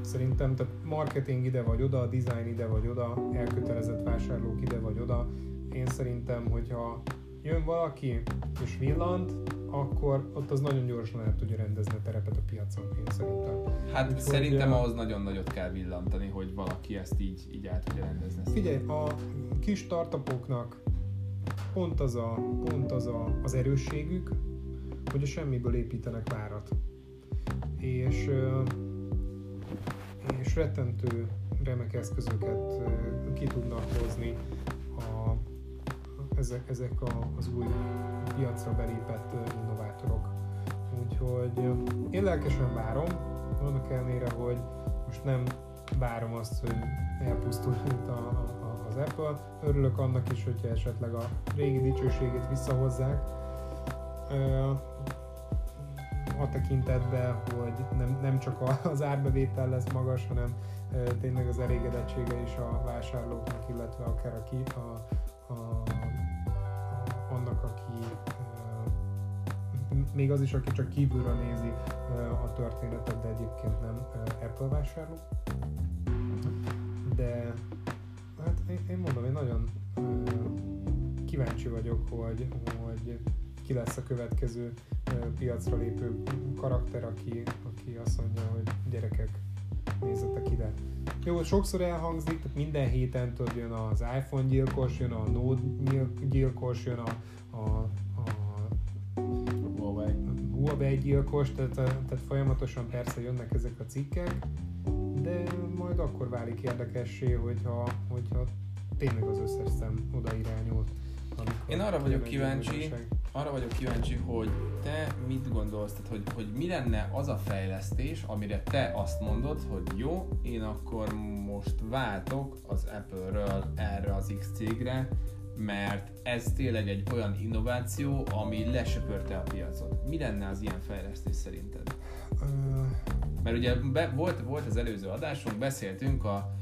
Szerintem, tehát marketing ide vagy oda, design ide vagy oda, elkötelezett vásárlók ide vagy oda. Én szerintem, hogyha jön valaki és villant, akkor ott az nagyon gyorsan el tudja rendezni a terepet a piacon, én szerintem. Hát Úgy, szerintem hogy, ahhoz nagyon nagyot kell villantani, hogy valaki ezt így, így el tudja rendezni. Figyelj, a kis startupoknak pont az, a, pont az a, az erősségük, hogy a semmiből építenek várat. És, és rettentő remek eszközöket ki tudnak hozni a, ezek, ezek a, az új piacra belépett innovátorok. Úgyhogy én lelkesen várom, annak ellenére, hogy most nem várom azt, hogy elpusztul a, a, Apple. Örülök annak is, hogyha esetleg a régi dicsőségét visszahozzák. A tekintetben, hogy nem, nem csak az árbevétel lesz magas, hanem tényleg az elégedettsége is a vásárlóknak, illetve akár a, a, a, annak, aki még az is, aki csak kívülről nézi a történetet, de egyébként nem Apple vásárló. De hát én mondom, én nagyon kíváncsi vagyok, hogy, hogy ki lesz a következő piacra lépő karakter, aki, aki azt mondja, hogy gyerekek, nézzetek ide. Jó, sokszor elhangzik, tehát minden héten tudod, jön az iPhone gyilkos, jön a Node gyilkos, jön a, a, a Huawei. Huawei gyilkos, tehát, tehát folyamatosan persze jönnek ezek a cikkek, de majd akkor válik érdekessé, hogyha, hogyha tényleg az összes szem oda irányul. Én arra vagyok kíváncsi, arra vagyok kíváncsi, hogy te mit gondolsz, tehát hogy, hogy mi lenne az a fejlesztés, amire te azt mondod, hogy jó, én akkor most váltok az Apple-ről erre az X cégre, mert ez tényleg egy olyan innováció, ami lesöpörte a piacot. Mi lenne az ilyen fejlesztés szerinted? Mert ugye be, volt, volt az előző adásunk, beszéltünk a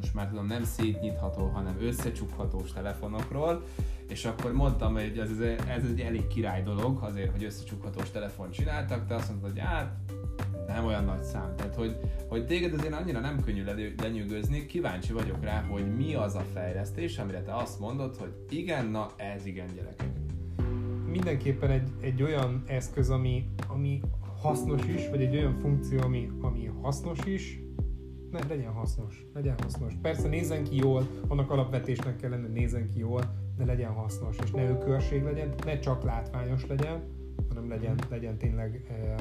most már tudom nem szétnyitható, hanem összecsukhatós telefonokról, és akkor mondtam, hogy ez, ez egy elég király dolog, azért, hogy összecsukhatós telefon csináltak, de azt mondtad, hogy hát nem olyan nagy szám. Tehát, hogy, hogy téged azért annyira nem könnyű lenyűgözni, kíváncsi vagyok rá, hogy mi az a fejlesztés, amire te azt mondod, hogy igen, na ez igen gyerekek. Mindenképpen egy, egy olyan eszköz, ami, ami hasznos is, vagy egy olyan funkció, ami, ami hasznos is, ne, legyen hasznos, legyen hasznos. Persze nézzen ki jól, annak alapvetésnek kell lenni, nézzen ki jól, de legyen hasznos, és ne ökörség legyen, ne csak látványos legyen, hanem legyen, legyen tényleg e, e,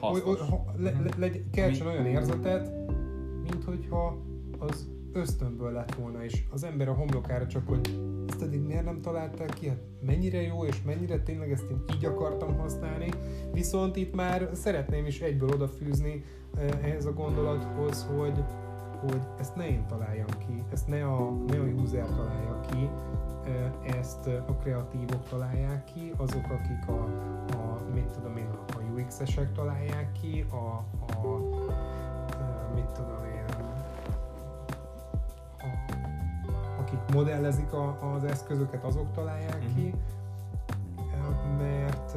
hasznos. Oly, le, le, le, keltsen olyan érzetet, mint hogyha az ösztönből lett volna, és az ember a homlokára csak, hogy ezt eddig miért nem találták ki, hát mennyire jó, és mennyire tényleg ezt én így akartam használni, viszont itt már szeretném is egyből odafűzni ehhez a gondolathoz, hogy, hogy ezt ne én találjam ki, ezt ne a, ne a user találja ki, ezt a kreatívok találják ki, azok, akik a, a mit tudom én, a, UX-esek találják ki, a, a, a mit tudom én, modellezik a, az eszközöket, azok találják uh-huh. ki, mert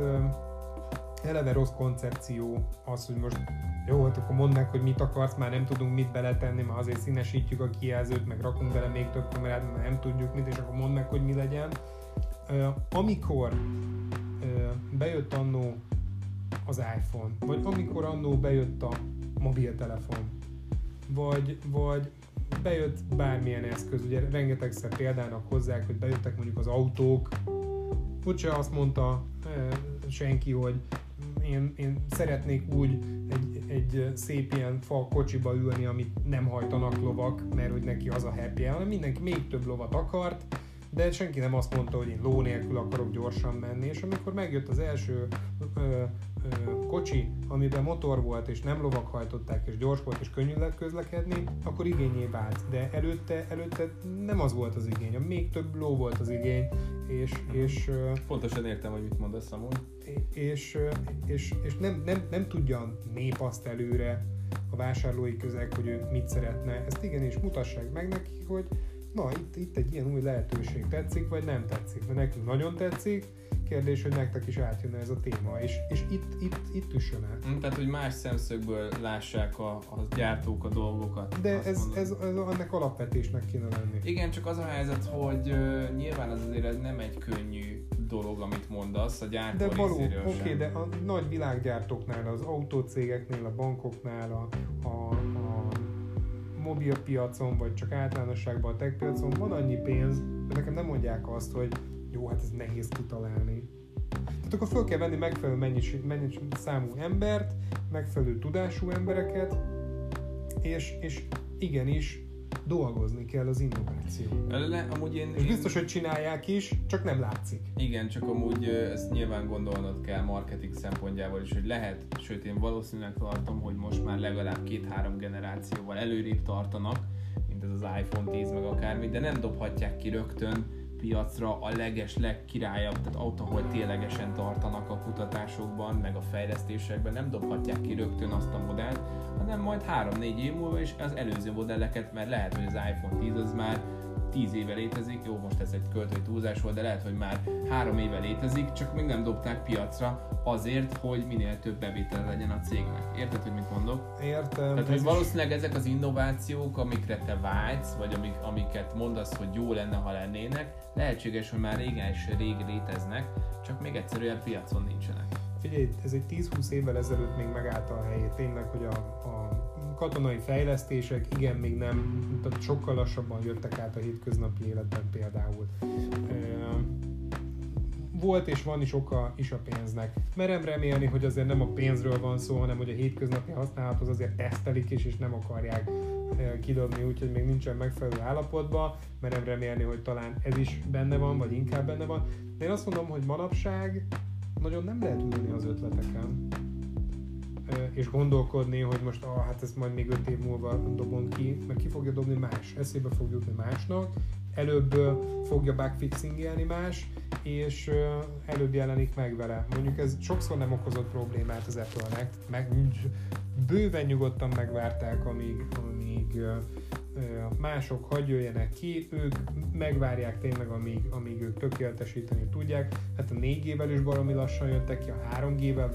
eleve rossz koncepció az, hogy most jó, hát akkor mondd meg, hogy mit akarsz, már nem tudunk mit beletenni, mert azért színesítjük a kijelzőt, meg rakunk bele még több kamerát, mert nem tudjuk mit, és akkor mondd meg, hogy mi legyen. Amikor bejött annó az iPhone, vagy amikor annó bejött a mobiltelefon, vagy, vagy bejött bármilyen eszköz, ugye rengetegszer példának hozzák, hogy bejöttek mondjuk az autók, úgyse azt mondta senki, hogy én, én szeretnék úgy egy, egy szép ilyen fa kocsiba ülni, amit nem hajtanak lovak, mert hogy neki az a happy hanem mindenki még több lovat akart, de senki nem azt mondta, hogy én ló nélkül akarok gyorsan menni, és amikor megjött az első ö, kocsi, amiben motor volt, és nem lovak hajtották, és gyors volt, és könnyű lett közlekedni, akkor igényé vált. De előtte, előtte nem az volt az igény, még több ló volt az igény, és... és Pontosan értem, hogy mit mondasz amúgy. És, és, és nem, nem, nem tudja nép azt előre a vásárlói közeg, hogy ő mit szeretne. Ezt igenis mutassák meg neki, hogy na, itt, itt egy ilyen új lehetőség tetszik, vagy nem tetszik. Mert nekünk nagyon tetszik, kérdés, hogy nektek is átjönne ez a téma, és, és itt, itt, itt üssön el. Mm, tehát, hogy más szemszögből lássák a, a gyártók a dolgokat. De ez, ez, ez, ennek alapvetésnek kéne lenni. Igen, csak az a helyzet, hogy uh, nyilván az azért ez nem egy könnyű dolog, amit mondasz a gyártó De való, oké, okay, de a nagy világgyártóknál, az autócégeknél, a bankoknál, a, a, a mobilpiacon, vagy csak általánosságban a tech piacon van annyi pénz, de nekem nem mondják azt, hogy jó, hát ez nehéz kitalálni. Tehát akkor fel kell venni megfelelő mennyiség, mennyiség számú embert, megfelelő tudású embereket, és, és igenis dolgozni kell az innováció. Le, amúgy én, És biztos, hogy csinálják is, csak nem látszik. Igen, csak amúgy ezt nyilván gondolnod kell marketing szempontjából is, hogy lehet, sőt én valószínűleg tartom, hogy most már legalább két-három generációval előrébb tartanak, mint ez az iPhone 10 meg akármi, de nem dobhatják ki rögtön piacra a leges, legkirályabb, tehát ott, ahol ténylegesen tartanak a kutatásokban, meg a fejlesztésekben, nem dobhatják ki rögtön azt a modellt, hanem majd 3-4 év múlva is az előző modelleket, mert lehet, hogy az iPhone 10 az már 10 éve létezik, jó, most ez egy költői túlzás volt, de lehet, hogy már 3 éve létezik, csak még nem dobták piacra azért, hogy minél több bevétel legyen a cégnek. Érted, hogy mit mondok? Értem. Tehát, hogy valószínűleg ezek az innovációk, amikre te vágysz, vagy amik, amiket mondasz, hogy jó lenne, ha lennének, lehetséges, hogy már régen és rég léteznek, csak még egyszerűen piacon nincsenek. Figyelj, ez egy 10-20 évvel ezelőtt még megállta a helyét. Tényleg, hogy a, a katonai fejlesztések igen, még nem, tehát sokkal lassabban jöttek át a hétköznapi életben például. Volt és van is oka is a pénznek. Merem remélni, hogy azért nem a pénzről van szó, hanem hogy a hétköznapi használathoz azért tesztelik is, és nem akarják kidobni, úgyhogy még nincsen megfelelő állapotban. Merem remélni, hogy talán ez is benne van, vagy inkább benne van. De én azt mondom, hogy manapság nagyon nem lehet ülni az ötleteken, és gondolkodni, hogy most ah, hát ezt majd még öt év múlva dobom ki, mert ki fogja dobni más, eszébe fog jutni másnak, előbb fogja bugfixingelni más, és előbb jelenik meg vele. Mondjuk ez sokszor nem okozott problémát az Apple-nek, meg bőven nyugodtan megvárták, amíg, amíg mások hagy jöjjenek ki, ők megvárják tényleg, amíg, amíg ők tökéletesíteni tudják. Hát a 4G-vel is baromi lassan jöttek ki, a 3G-vel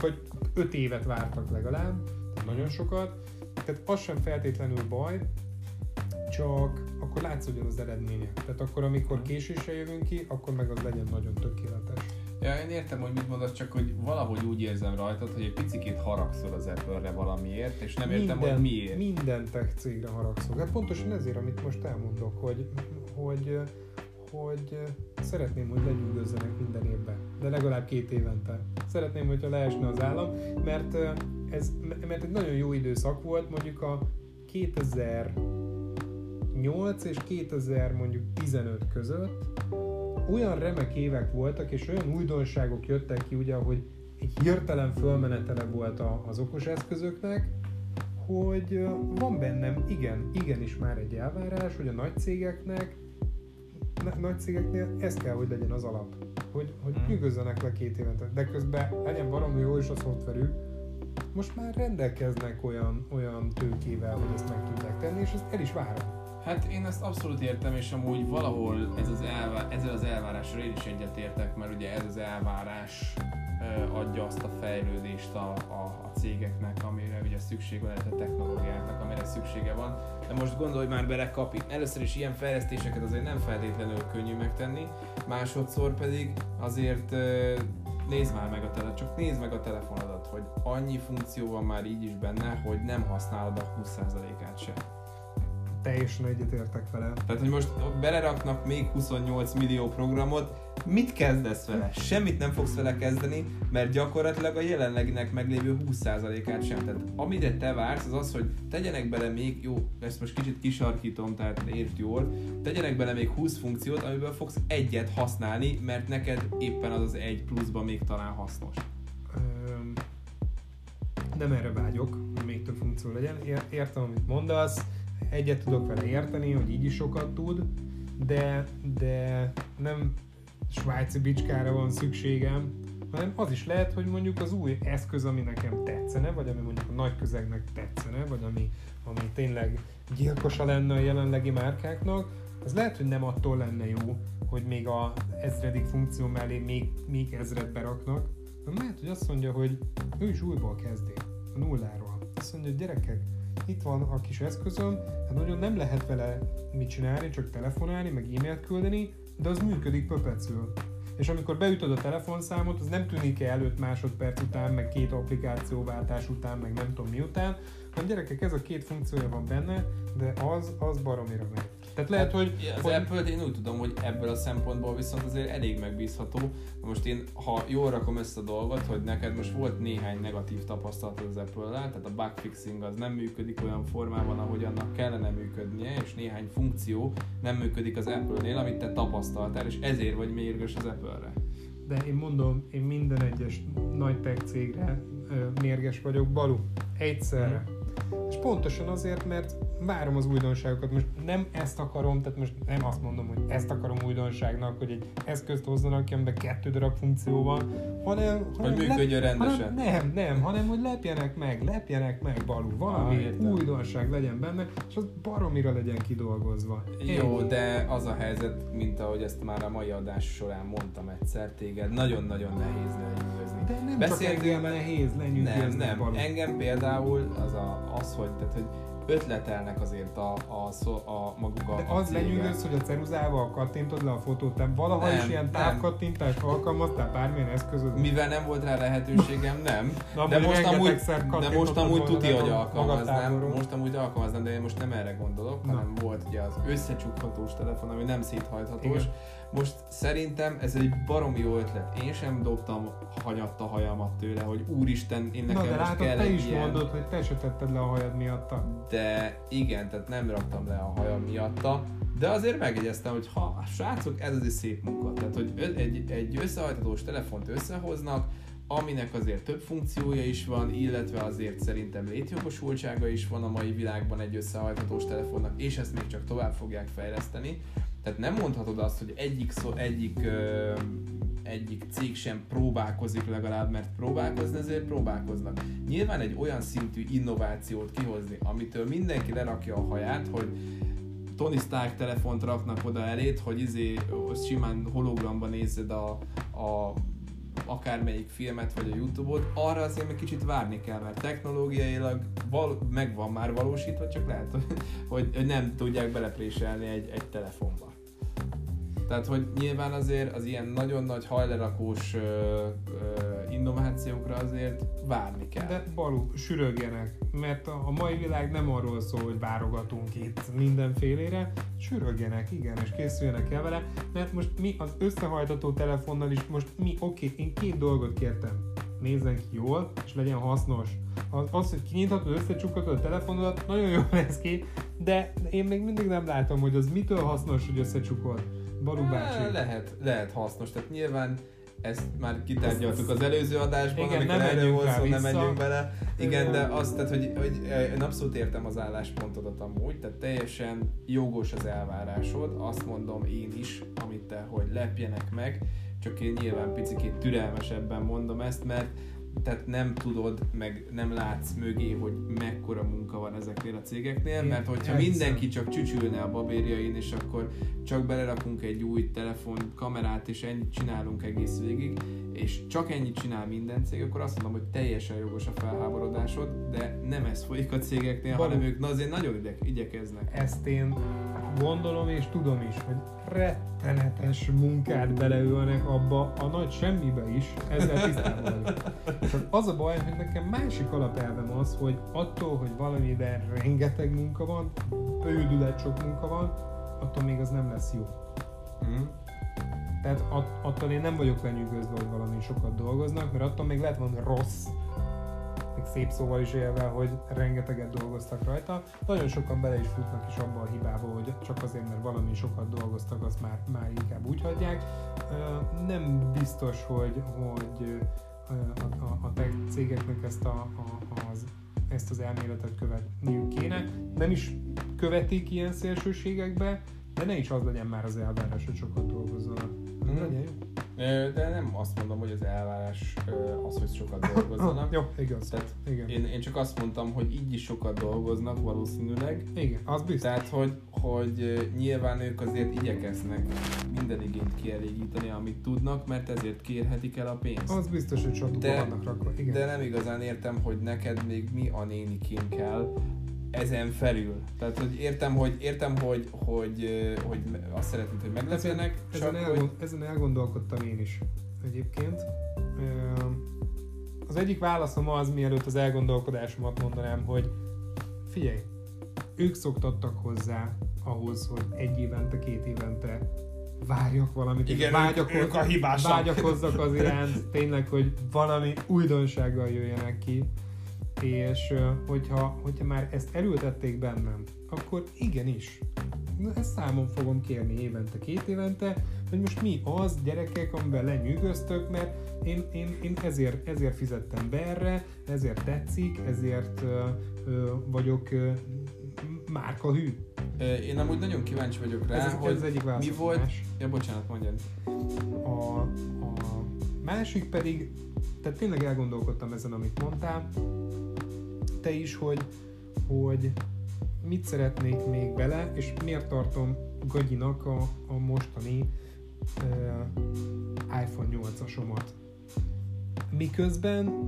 vagy 5 évet vártak legalább, tehát nagyon sokat. Tehát az sem feltétlenül baj, csak akkor látszódjon az eredménye. Tehát akkor, amikor késésre jövünk ki, akkor meg az legyen nagyon tökéletes. Ja, én értem, hogy mit mondasz, csak hogy valahogy úgy érzem rajtad, hogy egy picit haragszol az Apple-re valamiért, és nem értem, hogy miért. Minden tech cégre haragszok. Hát pontosan ezért, amit most elmondok, hogy, hogy, hogy szeretném, hogy legyűgözzenek minden évben, de legalább két évente. Szeretném, hogyha leesne az állam, mert ez mert egy nagyon jó időszak volt, mondjuk a 2008 és 2000 mondjuk 15 között olyan remek évek voltak, és olyan újdonságok jöttek ki, ugye, hogy egy hirtelen fölmenetele volt a, az okos eszközöknek, hogy van bennem, igen, igenis már egy elvárás, hogy a nagy cégeknek, nagy cégeknél ez kell, hogy legyen az alap. Hogy, hogy Mm. nyugodjanak le két évente, de közben legyen valami jó is a szoftverük, most már rendelkeznek olyan, olyan tőkével, hogy ezt meg tudják tenni, és ezt el is várom. Hát én ezt abszolút értem, és amúgy valahol ez az elvá- ezzel az elvárással én is egyetértek, mert ugye ez az elvárás adja azt a fejlődést a, a, a cégeknek, amire ugye szükség van, a technológiáknak, amire szüksége van. De most gondolj már bele, kapi. Először is ilyen fejlesztéseket azért nem feltétlenül könnyű megtenni, másodszor pedig azért nézd már meg a tele, csak nézd meg a telefonodat, hogy annyi funkció van már így is benne, hogy nem használod a 20%-át se. Teljesen egyetértek vele. Tehát, hogy most beleraknak még 28 millió programot, mit kezdesz vele? Semmit nem fogsz vele kezdeni, mert gyakorlatilag a jelenleginek meglévő 20%-át sem. Tehát amire te vársz, az az, hogy tegyenek bele még, jó, ezt most kicsit kisarkítom, tehát értsd jól, tegyenek bele még 20 funkciót, amiből fogsz egyet használni, mert neked éppen az az egy pluszban még talán hasznos. Öm, nem erre vágyok, hogy még több funkció legyen. Ér- Értem, amit mondasz, egyet tudok vele érteni, hogy így is sokat tud, de, de nem svájci bicskára van szükségem, hanem az is lehet, hogy mondjuk az új eszköz, ami nekem tetszene, vagy ami mondjuk a nagy közegnek tetszene, vagy ami, ami tényleg gyilkosa lenne a jelenlegi márkáknak, az lehet, hogy nem attól lenne jó, hogy még a ezredik funkció mellé még, még ezret beraknak, hanem lehet, hogy azt mondja, hogy ő is újból kezdi, a nulláról. Azt mondja, hogy gyerekek, itt van a kis eszközöm, hát nagyon nem lehet vele mit csinálni, csak telefonálni, meg e-mailt küldeni, de az működik pöpecül. És amikor beütöd a telefonszámot, az nem tűnik el 5 másodperc után, meg két applikációváltás után, meg nem tudom mi után, hanem gyerekek, ez a két funkciója van benne, de az, az baromira megy. Tehát lehet, hogy... Az hogy... apple én úgy tudom, hogy ebből a szempontból viszont azért elég megbízható. Most én, ha jól rakom ezt a dolgot, hogy neked most volt néhány negatív tapasztalat az Apple-lel, tehát a bugfixing az nem működik olyan formában, ahogy annak kellene működnie, és néhány funkció nem működik az Apple-nél, amit te tapasztaltál, és ezért vagy mérges az Apple-re. De én mondom, én minden egyes nagy tech cégre mérges vagyok, Balu, egyszerre. Pontosan azért, mert várom az újdonságokat. Most nem ezt akarom, tehát most nem azt mondom, hogy ezt akarom újdonságnak, hogy egy eszközt hozzanak ki, amiben kettő darab funkcióval, hanem... hanem hogy működjön lep, rendesen. Hanem, nem, nem, hanem hogy lepjenek meg, lepjenek meg balul, valami ah, újdonság legyen benne, és az baromira legyen kidolgozva. Jó, Én... de az a helyzet, mint ahogy ezt már a mai adás során mondtam egyszer, téged nagyon-nagyon nehéz lenyűgözni. De nem Beszéltünk, csak engem nehéz lenyűgözni. Nem, nem. Engem például az, a, az, hogy, tehát, hogy ötletelnek azért a, a, a maguk a De az lenyűgöz, hogy a ceruzával kattintod le a fotót, nem valaha nem, is ilyen távkattintást alkalmaztál bármilyen eszközöd? Mivel nem volt rá lehetőségem, nem. Na, de, most amúgy, de most amúgy tuti, hogy alkalmaznám. Most amúgy alkalmaznám, de én most nem erre gondolok, Na. hanem volt ugye az összecsukhatós telefon, ami nem széthajthatós. Igen most szerintem ez egy baromi jó ötlet. Én sem dobtam hanyatta hajamat tőle, hogy úristen, én nekem Na, de most látod, kell te is ilyen... mondod, hogy te se tetted le a hajad miatta. De igen, tehát nem raktam le a hajam miatta, de azért megjegyeztem, hogy ha srácok, ez az egy szép munka. Tehát, hogy egy, egy összehajtatós telefont összehoznak, aminek azért több funkciója is van, illetve azért szerintem létjogosultsága is van a mai világban egy összehajthatós telefonnak, és ezt még csak tovább fogják fejleszteni. Tehát nem mondhatod azt, hogy egyik, szó, egyik, ö, egyik cég sem próbálkozik legalább, mert próbálkozni azért próbálkoznak. Nyilván egy olyan szintű innovációt kihozni, amitől mindenki lerakja a haját, hogy Tony Stark telefont raknak oda elét, hogy izé simán hologramban nézed a, a akármelyik filmet vagy a Youtube-ot, arra azért még kicsit várni kell, mert technológiailag val- meg van már valósítva, csak lehet, hogy, hogy nem tudják belepréselni egy, egy telefonba. Tehát, hogy nyilván azért az ilyen nagyon nagy hajlerakós ö, ö, innovációkra azért várni kell. De balú, sürögjenek, mert a mai világ nem arról szól, hogy várogatunk itt mindenfélére, sürögjenek, igen, és készüljenek el vele, mert most mi az összehajtató telefonnal is, most mi, oké, okay, én két dolgot kértem, nézzen ki jól, és legyen hasznos. Az, az hogy kinyithatod, összecsukhatod a telefonodat, nagyon jól lesz ki, de én még mindig nem látom, hogy az mitől hasznos, hogy összecsukod. Bácsi. Lehet, lehet hasznos, tehát nyilván ezt már kitárgyaltuk az előző adásban, Igen, amikor nem erről volt szó, nem menjünk bele. Igen, de azt, tehát, hogy, hogy én abszolút értem az álláspontodat amúgy, tehát teljesen jogos az elvárásod, azt mondom én is, amit te, hogy lepjenek meg, csak én nyilván picit türelmesebben mondom ezt, mert tehát nem tudod, meg nem látsz mögé, hogy mekkora munka van ezeknél a cégeknél, mert hogyha mindenki csak csücsülne a babérjain, és akkor csak belerakunk egy új telefon kamerát, és ennyit csinálunk egész végig, és csak ennyit csinál minden cég, akkor azt mondom, hogy teljesen jogos a felháborodásod, de nem ez folyik a cégeknél, Való. hanem ők na azért nagyon igyekeznek. Ezt én gondolom és tudom is, hogy rettenetes munkát beleölnek abba a nagy semmibe is, ezzel tisztában vagyok. Csak az a baj, hogy nekem másik alapelvem az, hogy attól, hogy valamiben rengeteg munka van, ődület sok munka van, attól még az nem lesz jó. Mm. Tehát att, attól én nem vagyok lenyűgözve, hogy valami sokat dolgoznak, mert attól még lehet valami rossz, még szép szóval is élve, hogy rengeteget dolgoztak rajta. Nagyon sokan bele is futnak is abba a hibába, hogy csak azért, mert valami sokat dolgoztak, azt már, már inkább úgy hagyják. Nem biztos, hogy, hogy a, a, a tech cégeknek ezt, a, a, az, ezt az elméletet követniük kéne. Nem is követik ilyen szélsőségekbe, de ne is az legyen már az elvárás, hogy sokat dolgozzanak. Mm. Legyen jó. De nem azt mondom, hogy az elvárás az, hogy sokat dolgozzanak. Jó, igaz. Tehát Igen. Én, én csak azt mondtam, hogy így is sokat dolgoznak valószínűleg. Igen, az biztos. Tehát, hogy, hogy nyilván ők azért igyekeznek minden igényt kielégíteni, amit tudnak, mert ezért kérhetik el a pénzt. Az biztos, hogy sokat vannak rakva. Igen. De nem igazán értem, hogy neked még mi a nénikin kell, ezen felül. Tehát, hogy értem, hogy, értem, hogy, hogy, hogy azt szeretnéd, hogy meglepjenek, ezen, csak ezen, hogy... ezen elgondolkodtam én is egyébként. Az egyik válaszom az, mielőtt az elgondolkodásomat mondanám, hogy figyelj, ők szoktattak hozzá ahhoz, hogy egy évente, két évente várjak valamit, Igen, vágyakoz, ők, ők a hibásak. vágyakozzak az iránt, tényleg, hogy valami újdonsággal jöjjenek ki, és hogyha, hogyha már ezt elültették bennem, akkor igenis, na, ezt számon fogom kérni évente, két évente, hogy most mi az gyerekek, amivel lenyűgöztök, mert én, én, én ezért, ezért fizettem be erre, ezért tetszik, ezért ö, ö, vagyok ö, márka hű. Én amúgy nagyon kíváncsi vagyok rá, Ez, hogy ez egyik mi volt... Más. Ja, bocsánat, mondjad. A, a másik pedig, tehát tényleg elgondolkodtam ezen, amit mondtál, te is, hogy, hogy mit szeretnék még bele, és miért tartom gagyinak a, a mostani uh, iPhone 8-asomat. Miközben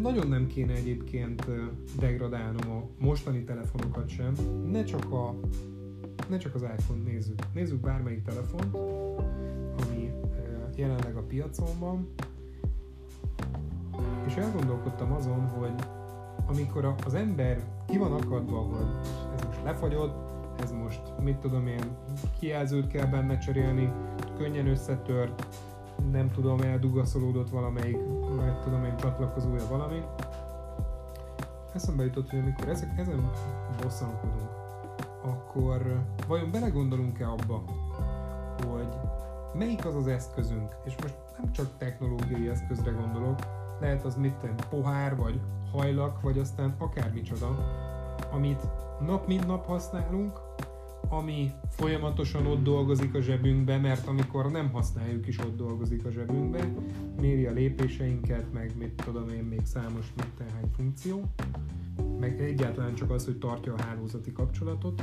nagyon nem kéne egyébként degradálnom a mostani telefonokat sem, ne csak, a, ne csak az iPhone nézzük. Nézzük bármelyik telefont, ami jelenleg a piacon van, és elgondolkodtam azon, hogy amikor az ember ki van akadva, hogy ez most lefagyott, ez most, mit tudom én, kijelzőt kell benne cserélni, könnyen összetör, nem tudom, eldugaszolódott valamelyik, meg tudom én, csatlakozója valami. Eszembe jutott, hogy amikor ezek, ezen bosszankodunk, akkor vajon belegondolunk-e abba, hogy melyik az az eszközünk, és most nem csak technológiai eszközre gondolok, lehet az mit tenni, pohár, vagy hajlak, vagy aztán akármicsoda, amit nap mint nap használunk, ami folyamatosan ott dolgozik a zsebünkbe, mert amikor nem használjuk is ott dolgozik a zsebünkbe, méri a lépéseinket, meg mit tudom én, még számos mindenhány funkció, meg egyáltalán csak az, hogy tartja a hálózati kapcsolatot,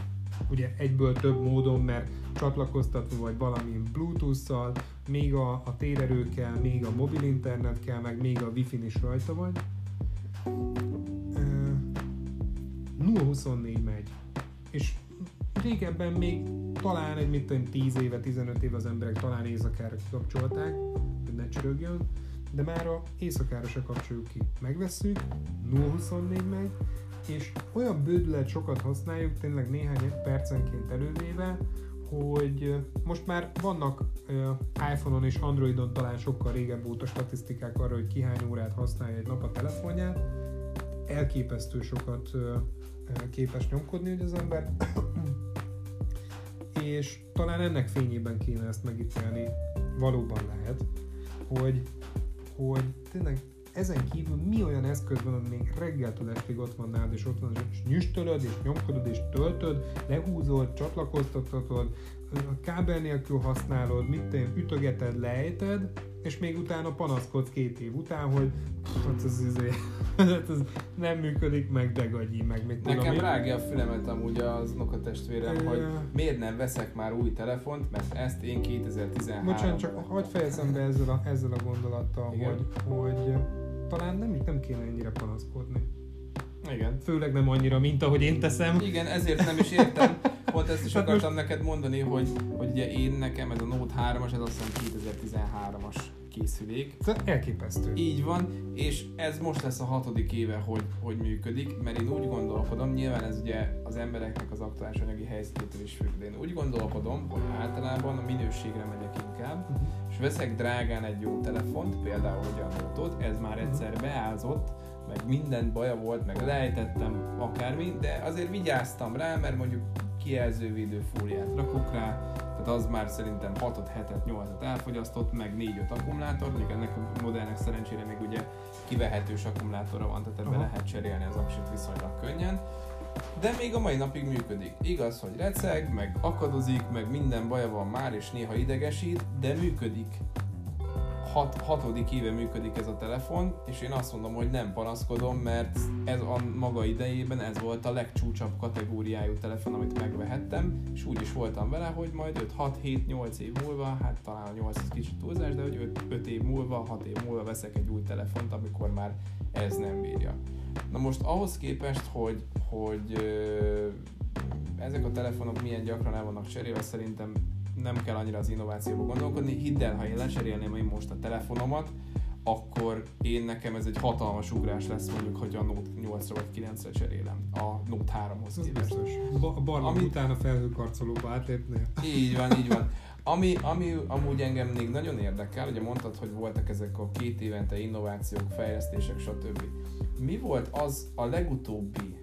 ugye egyből több módon, mert csatlakoztatva vagy valami Bluetooth-szal, még a, a térerőkkel, még a mobil internetkkel, meg még a Wi-Fi-n is rajta vagy. Uh, 024 megy. És régebben még talán egy mit tudom, 10 éve, 15 éve az emberek talán éjszakára kikapcsolták, hogy ne csörögjön, de már a éjszakára se kapcsoljuk ki. Megvesszük, 024 megy, és olyan bődület sokat használjuk, tényleg néhány percenként elővéve, hogy most már vannak iPhone-on és Androidon talán sokkal régebb óta statisztikák arra, hogy ki hány órát használja egy nap a telefonját. Elképesztő sokat képes nyomkodni, hogy az ember és talán ennek fényében kéne ezt megítélni, valóban lehet, hogy, hogy tényleg ezen kívül mi olyan eszköz van, ami még reggeltől estig ott van nálad, és ott van, és nyüstölöd, és nyomkodod, és töltöd, lehúzod, csatlakoztatod, kábel nélkül használod, mit te, ütögeted, lejted, és még utána panaszkodsz két év után, hogy hát ez, ez, ez, ez nem működik, meg degagyi, meg mit tudom Nekem rágja a fülemet amúgy az unokatestvérem, hogy miért nem veszek már új telefont, mert ezt én 2013 Bocsánat, csak hagyd fejezem be ezzel a, ezzel a gondolattal, hogy, hogy talán nem, nem kéne ennyire panaszkodni. Igen. Főleg nem annyira, mint ahogy én teszem. Igen, ezért nem is értem. Pont ezt is hát akartam neked mondani, hogy, hogy ugye én nekem ez a Note 3-as, ez azt hiszem 2013-as készülék. Elképesztő. Így van, és ez most lesz a hatodik éve, hogy, hogy működik, mert én úgy gondolkodom, nyilván ez ugye az embereknek az aktuális anyagi helyzetétől is függ, de én úgy gondolkodom, hogy általában a minőségre megyek inkább, uh-huh. és veszek drágán egy jó telefont, például ugye a Note-ot, ez már egyszer beázott, meg minden baja volt, meg lejtettem akármi, de azért vigyáztam rá, mert mondjuk kijelzővédő fóliát rakok rá, tehát az már szerintem 6 7 8 elfogyasztott, meg 4-5 akkumulátor, mondjuk ennek a modellnek szerencsére még ugye kivehetős akkumulátora van, tehát ebbe Aha. lehet cserélni az aksit viszonylag könnyen. De még a mai napig működik. Igaz, hogy receg, meg akadozik, meg minden baja van már, és néha idegesít, de működik hat, hatodik éve működik ez a telefon, és én azt mondom, hogy nem panaszkodom, mert ez a maga idejében ez volt a legcsúcsabb kategóriájú telefon, amit megvehettem, és úgy is voltam vele, hogy majd 5-6-7-8 év múlva, hát talán a 8 ez kicsit túlzás, de hogy 5, 5 év múlva, 6 év múlva veszek egy új telefont, amikor már ez nem bírja. Na most ahhoz képest, hogy, hogy ezek a telefonok milyen gyakran el vannak cserélve, szerintem nem kell annyira az innovációba gondolkodni. Hidd el, ha én lecserélném én most a telefonomat, akkor én nekem ez egy hatalmas ugrás lesz mondjuk, hogy a Note 8-ra vagy 9-re cserélem a Note 3-hoz Ez biztos. Ba- barlang Ami- után a felhőkarcolóba átlépnél. Így van, így van. Ami, ami amúgy engem még nagyon érdekel, ugye mondtad, hogy voltak ezek a két évente innovációk, fejlesztések, stb. Mi volt az a legutóbbi,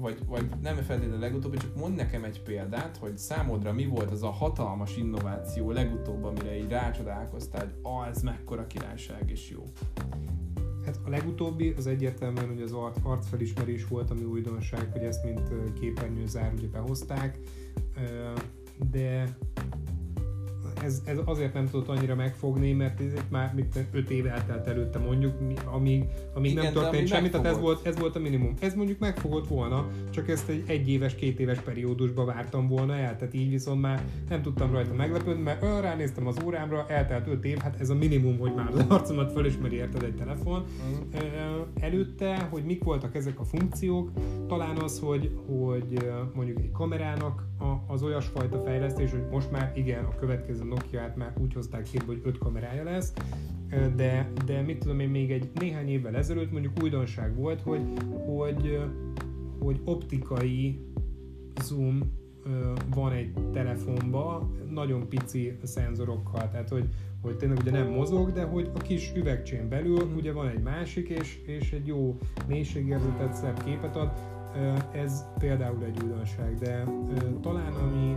vagy, vagy nem feltétlenül legutóbbi, csak mondd nekem egy példát, hogy számodra mi volt az a hatalmas innováció legutóbb, amire így rácsodálkoztál, hogy ez mekkora királyság és jó. Hát a legutóbbi az egyértelműen hogy az arc, arcfelismerés volt, ami újdonság, hogy ezt mint képernyőzár ugye behozták, de ez, ez azért nem tudott annyira megfogni, mert ez itt már 5 év eltelt előtte mondjuk, amíg, amíg Igen, nem történt semmi, tehát ez volt, ez volt a minimum. Ez mondjuk megfogott volna, csak ezt egy egy éves, két éves periódusba vártam volna el, tehát így viszont már nem tudtam rajta meglepődni, mert ö, ránéztem az órámra, eltelt 5 év, hát ez a minimum, hogy már az arcomat fölismeri érted egy telefon. Ö, előtte, hogy mik voltak ezek a funkciók, talán az, hogy, hogy mondjuk egy kamerának az olyasfajta fejlesztés, hogy most már igen, a következő Nokia-t már úgy hozták ki, hogy öt kamerája lesz, de, de mit tudom én, még egy néhány évvel ezelőtt mondjuk újdonság volt, hogy, hogy, hogy optikai zoom van egy telefonba, nagyon pici szenzorokkal, tehát hogy, hogy tényleg ugye nem mozog, de hogy a kis üvegcsén belül ugye van egy másik, és, és egy jó mélységérzetet, szebb képet ad. Ez például egy újdonság, de talán ami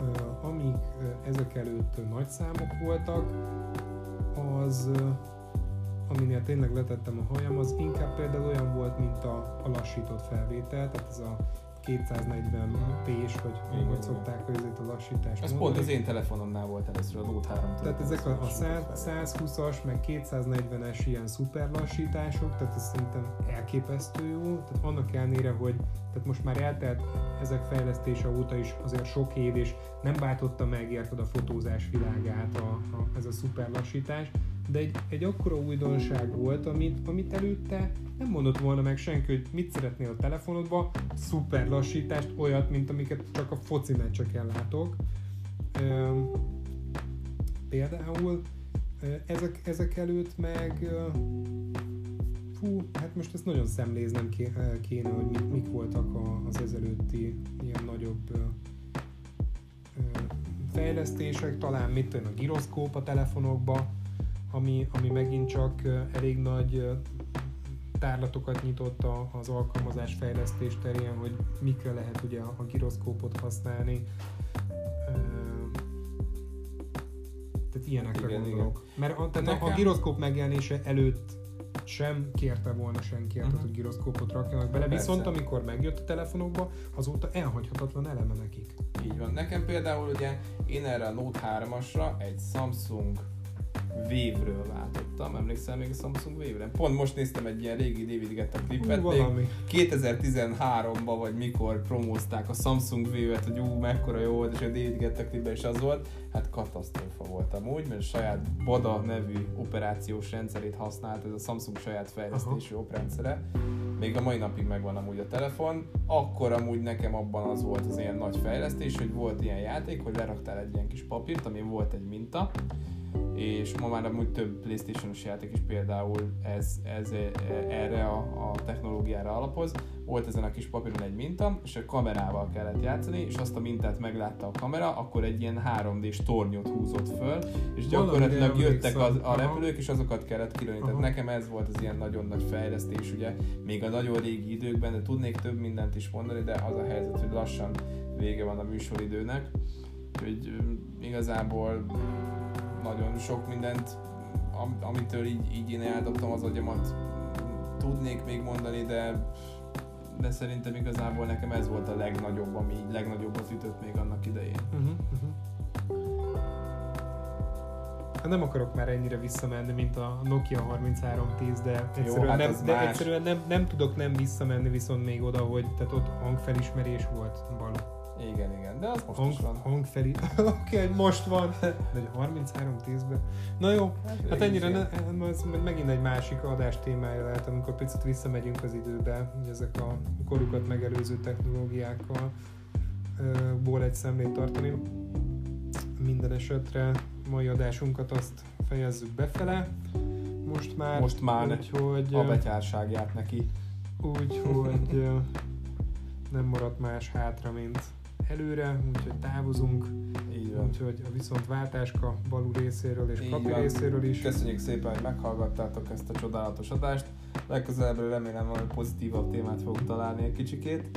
ö, ezek előtt nagy számok voltak, az aminél tényleg letettem a hajam, az inkább például olyan volt, mint a, a lassított felvétel, tehát ez a 240 p-s, vagy Igen, hogy igen. szokták hogy ezért a lassítást Ez mondani. pont az én telefonomnál volt először, a Note 3 Tehát ezek a, a 100, 120-as, meg 240-es ilyen szuper lassítások, tehát ez szerintem elképesztő jó, tehát annak ellenére, hogy tehát most már eltelt ezek fejlesztése óta is azért sok év, és nem váltotta meg érted a fotózás világát a, a, ez a szuper lassítás, de egy, egy akkora újdonság volt, amit, amit előtte nem mondott volna meg senki, hogy mit szeretnél a telefonodba, szuper lassítást, olyat, mint amiket csak a foci meccseken látok. Öm, például ö, ezek, ezek előtt meg ö, fú, hát most ezt nagyon szemléznem ké- ö, kéne, hogy mik, mik voltak az ezelőtti ilyen nagyobb ö, ö, fejlesztések, talán mit tudom, a giroszkóp a telefonokba, ami, ami megint csak elég nagy tárlatokat nyitott az alkalmazás fejlesztés terén, hogy mikre lehet ugye a, giroszkópot használni. Tehát ilyenekre Igen, gondolok. Mert a, tehát a, a Nekem- giroszkóp megjelenése előtt sem kérte volna senki, uh-huh. Mhm. hogy giroszkópot rakjanak bele, Persze. viszont amikor megjött a telefonokba, azóta elhagyhatatlan eleme nekik. Így van. Nekem például ugye én erre a Note 3-asra egy Samsung Wave-ről váltottam. Emlékszel még a Samsung Wave-re? Pont most néztem egy ilyen régi David Guetta klipet, Hú, még valami. 2013-ban vagy mikor promózták a Samsung Wave-et, hogy ú, mekkora jó volt, és a David Guetta klipben is az volt. Hát katasztrófa volt amúgy, mert saját BADA nevű operációs rendszerét használt, ez a Samsung saját fejlesztésű operrendszere. Még a mai napig megvan amúgy a telefon. Akkor amúgy nekem abban az volt az ilyen nagy fejlesztés, hogy volt ilyen játék, hogy leraktál egy ilyen kis papírt, amin volt egy minta, és ma már amúgy több Playstation-os játék is például ez, ez e, erre a, a technológiára alapoz. Volt ezen a kis papíron egy minta, és a kamerával kellett játszani, és azt a mintát meglátta a kamera, akkor egy ilyen 3D-s tornyot húzott föl, és gyakorlatilag jöttek az, a repülők, és azokat kellett kilőni. Tehát nekem ez volt az ilyen nagyon nagy fejlesztés, ugye, még a nagyon régi időkben, de tudnék több mindent is mondani, de az a helyzet, hogy lassan vége van a műsoridőnek, úgyhogy igazából nagyon sok mindent, am- amitől így, így én eldobtam az agyamat, tudnék még mondani, de de szerintem igazából nekem ez volt a legnagyobb, ami így legnagyobbat ütött még annak idején. Uh-huh, uh-huh. Hát nem akarok már ennyire visszamenni, mint a Nokia 3310, de egyszerűen, hát nem, de más. egyszerűen nem, nem tudok nem visszamenni viszont még oda, hogy tehát ott hangfelismerés volt való. Igen, igen, de az most Hang, is van. hangfeli... Oké, okay, most van. De hogy 33-10-ben. Na jó, hát ennyire ne, ez megint egy másik adás témája lehet, amikor picit visszamegyünk az időbe, hogy ezek a korukat megelőző technológiákkal ból egy szemlét tartani. Minden esetre mai adásunkat azt fejezzük befele. most már. Most már úgyhogy, a betyárság járt neki. Úgyhogy nem maradt más hátra, mint előre, úgyhogy távozunk. Így van. Úgyhogy a viszont váltáska Balú részéről és Így részéről is. Köszönjük szépen, hogy meghallgattátok ezt a csodálatos adást. Legközelebbre remélem valami pozitívabb témát fogok találni egy kicsikét,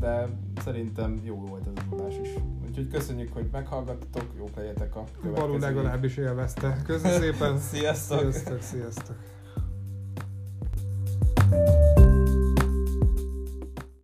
de szerintem jó volt ez az adás is. Úgyhogy köszönjük, hogy meghallgattatok, jók legyetek a következő. Balú legalábbis élvezte. Köszönöm szépen. sziasztok. Sziasztok, sziasztok. thank you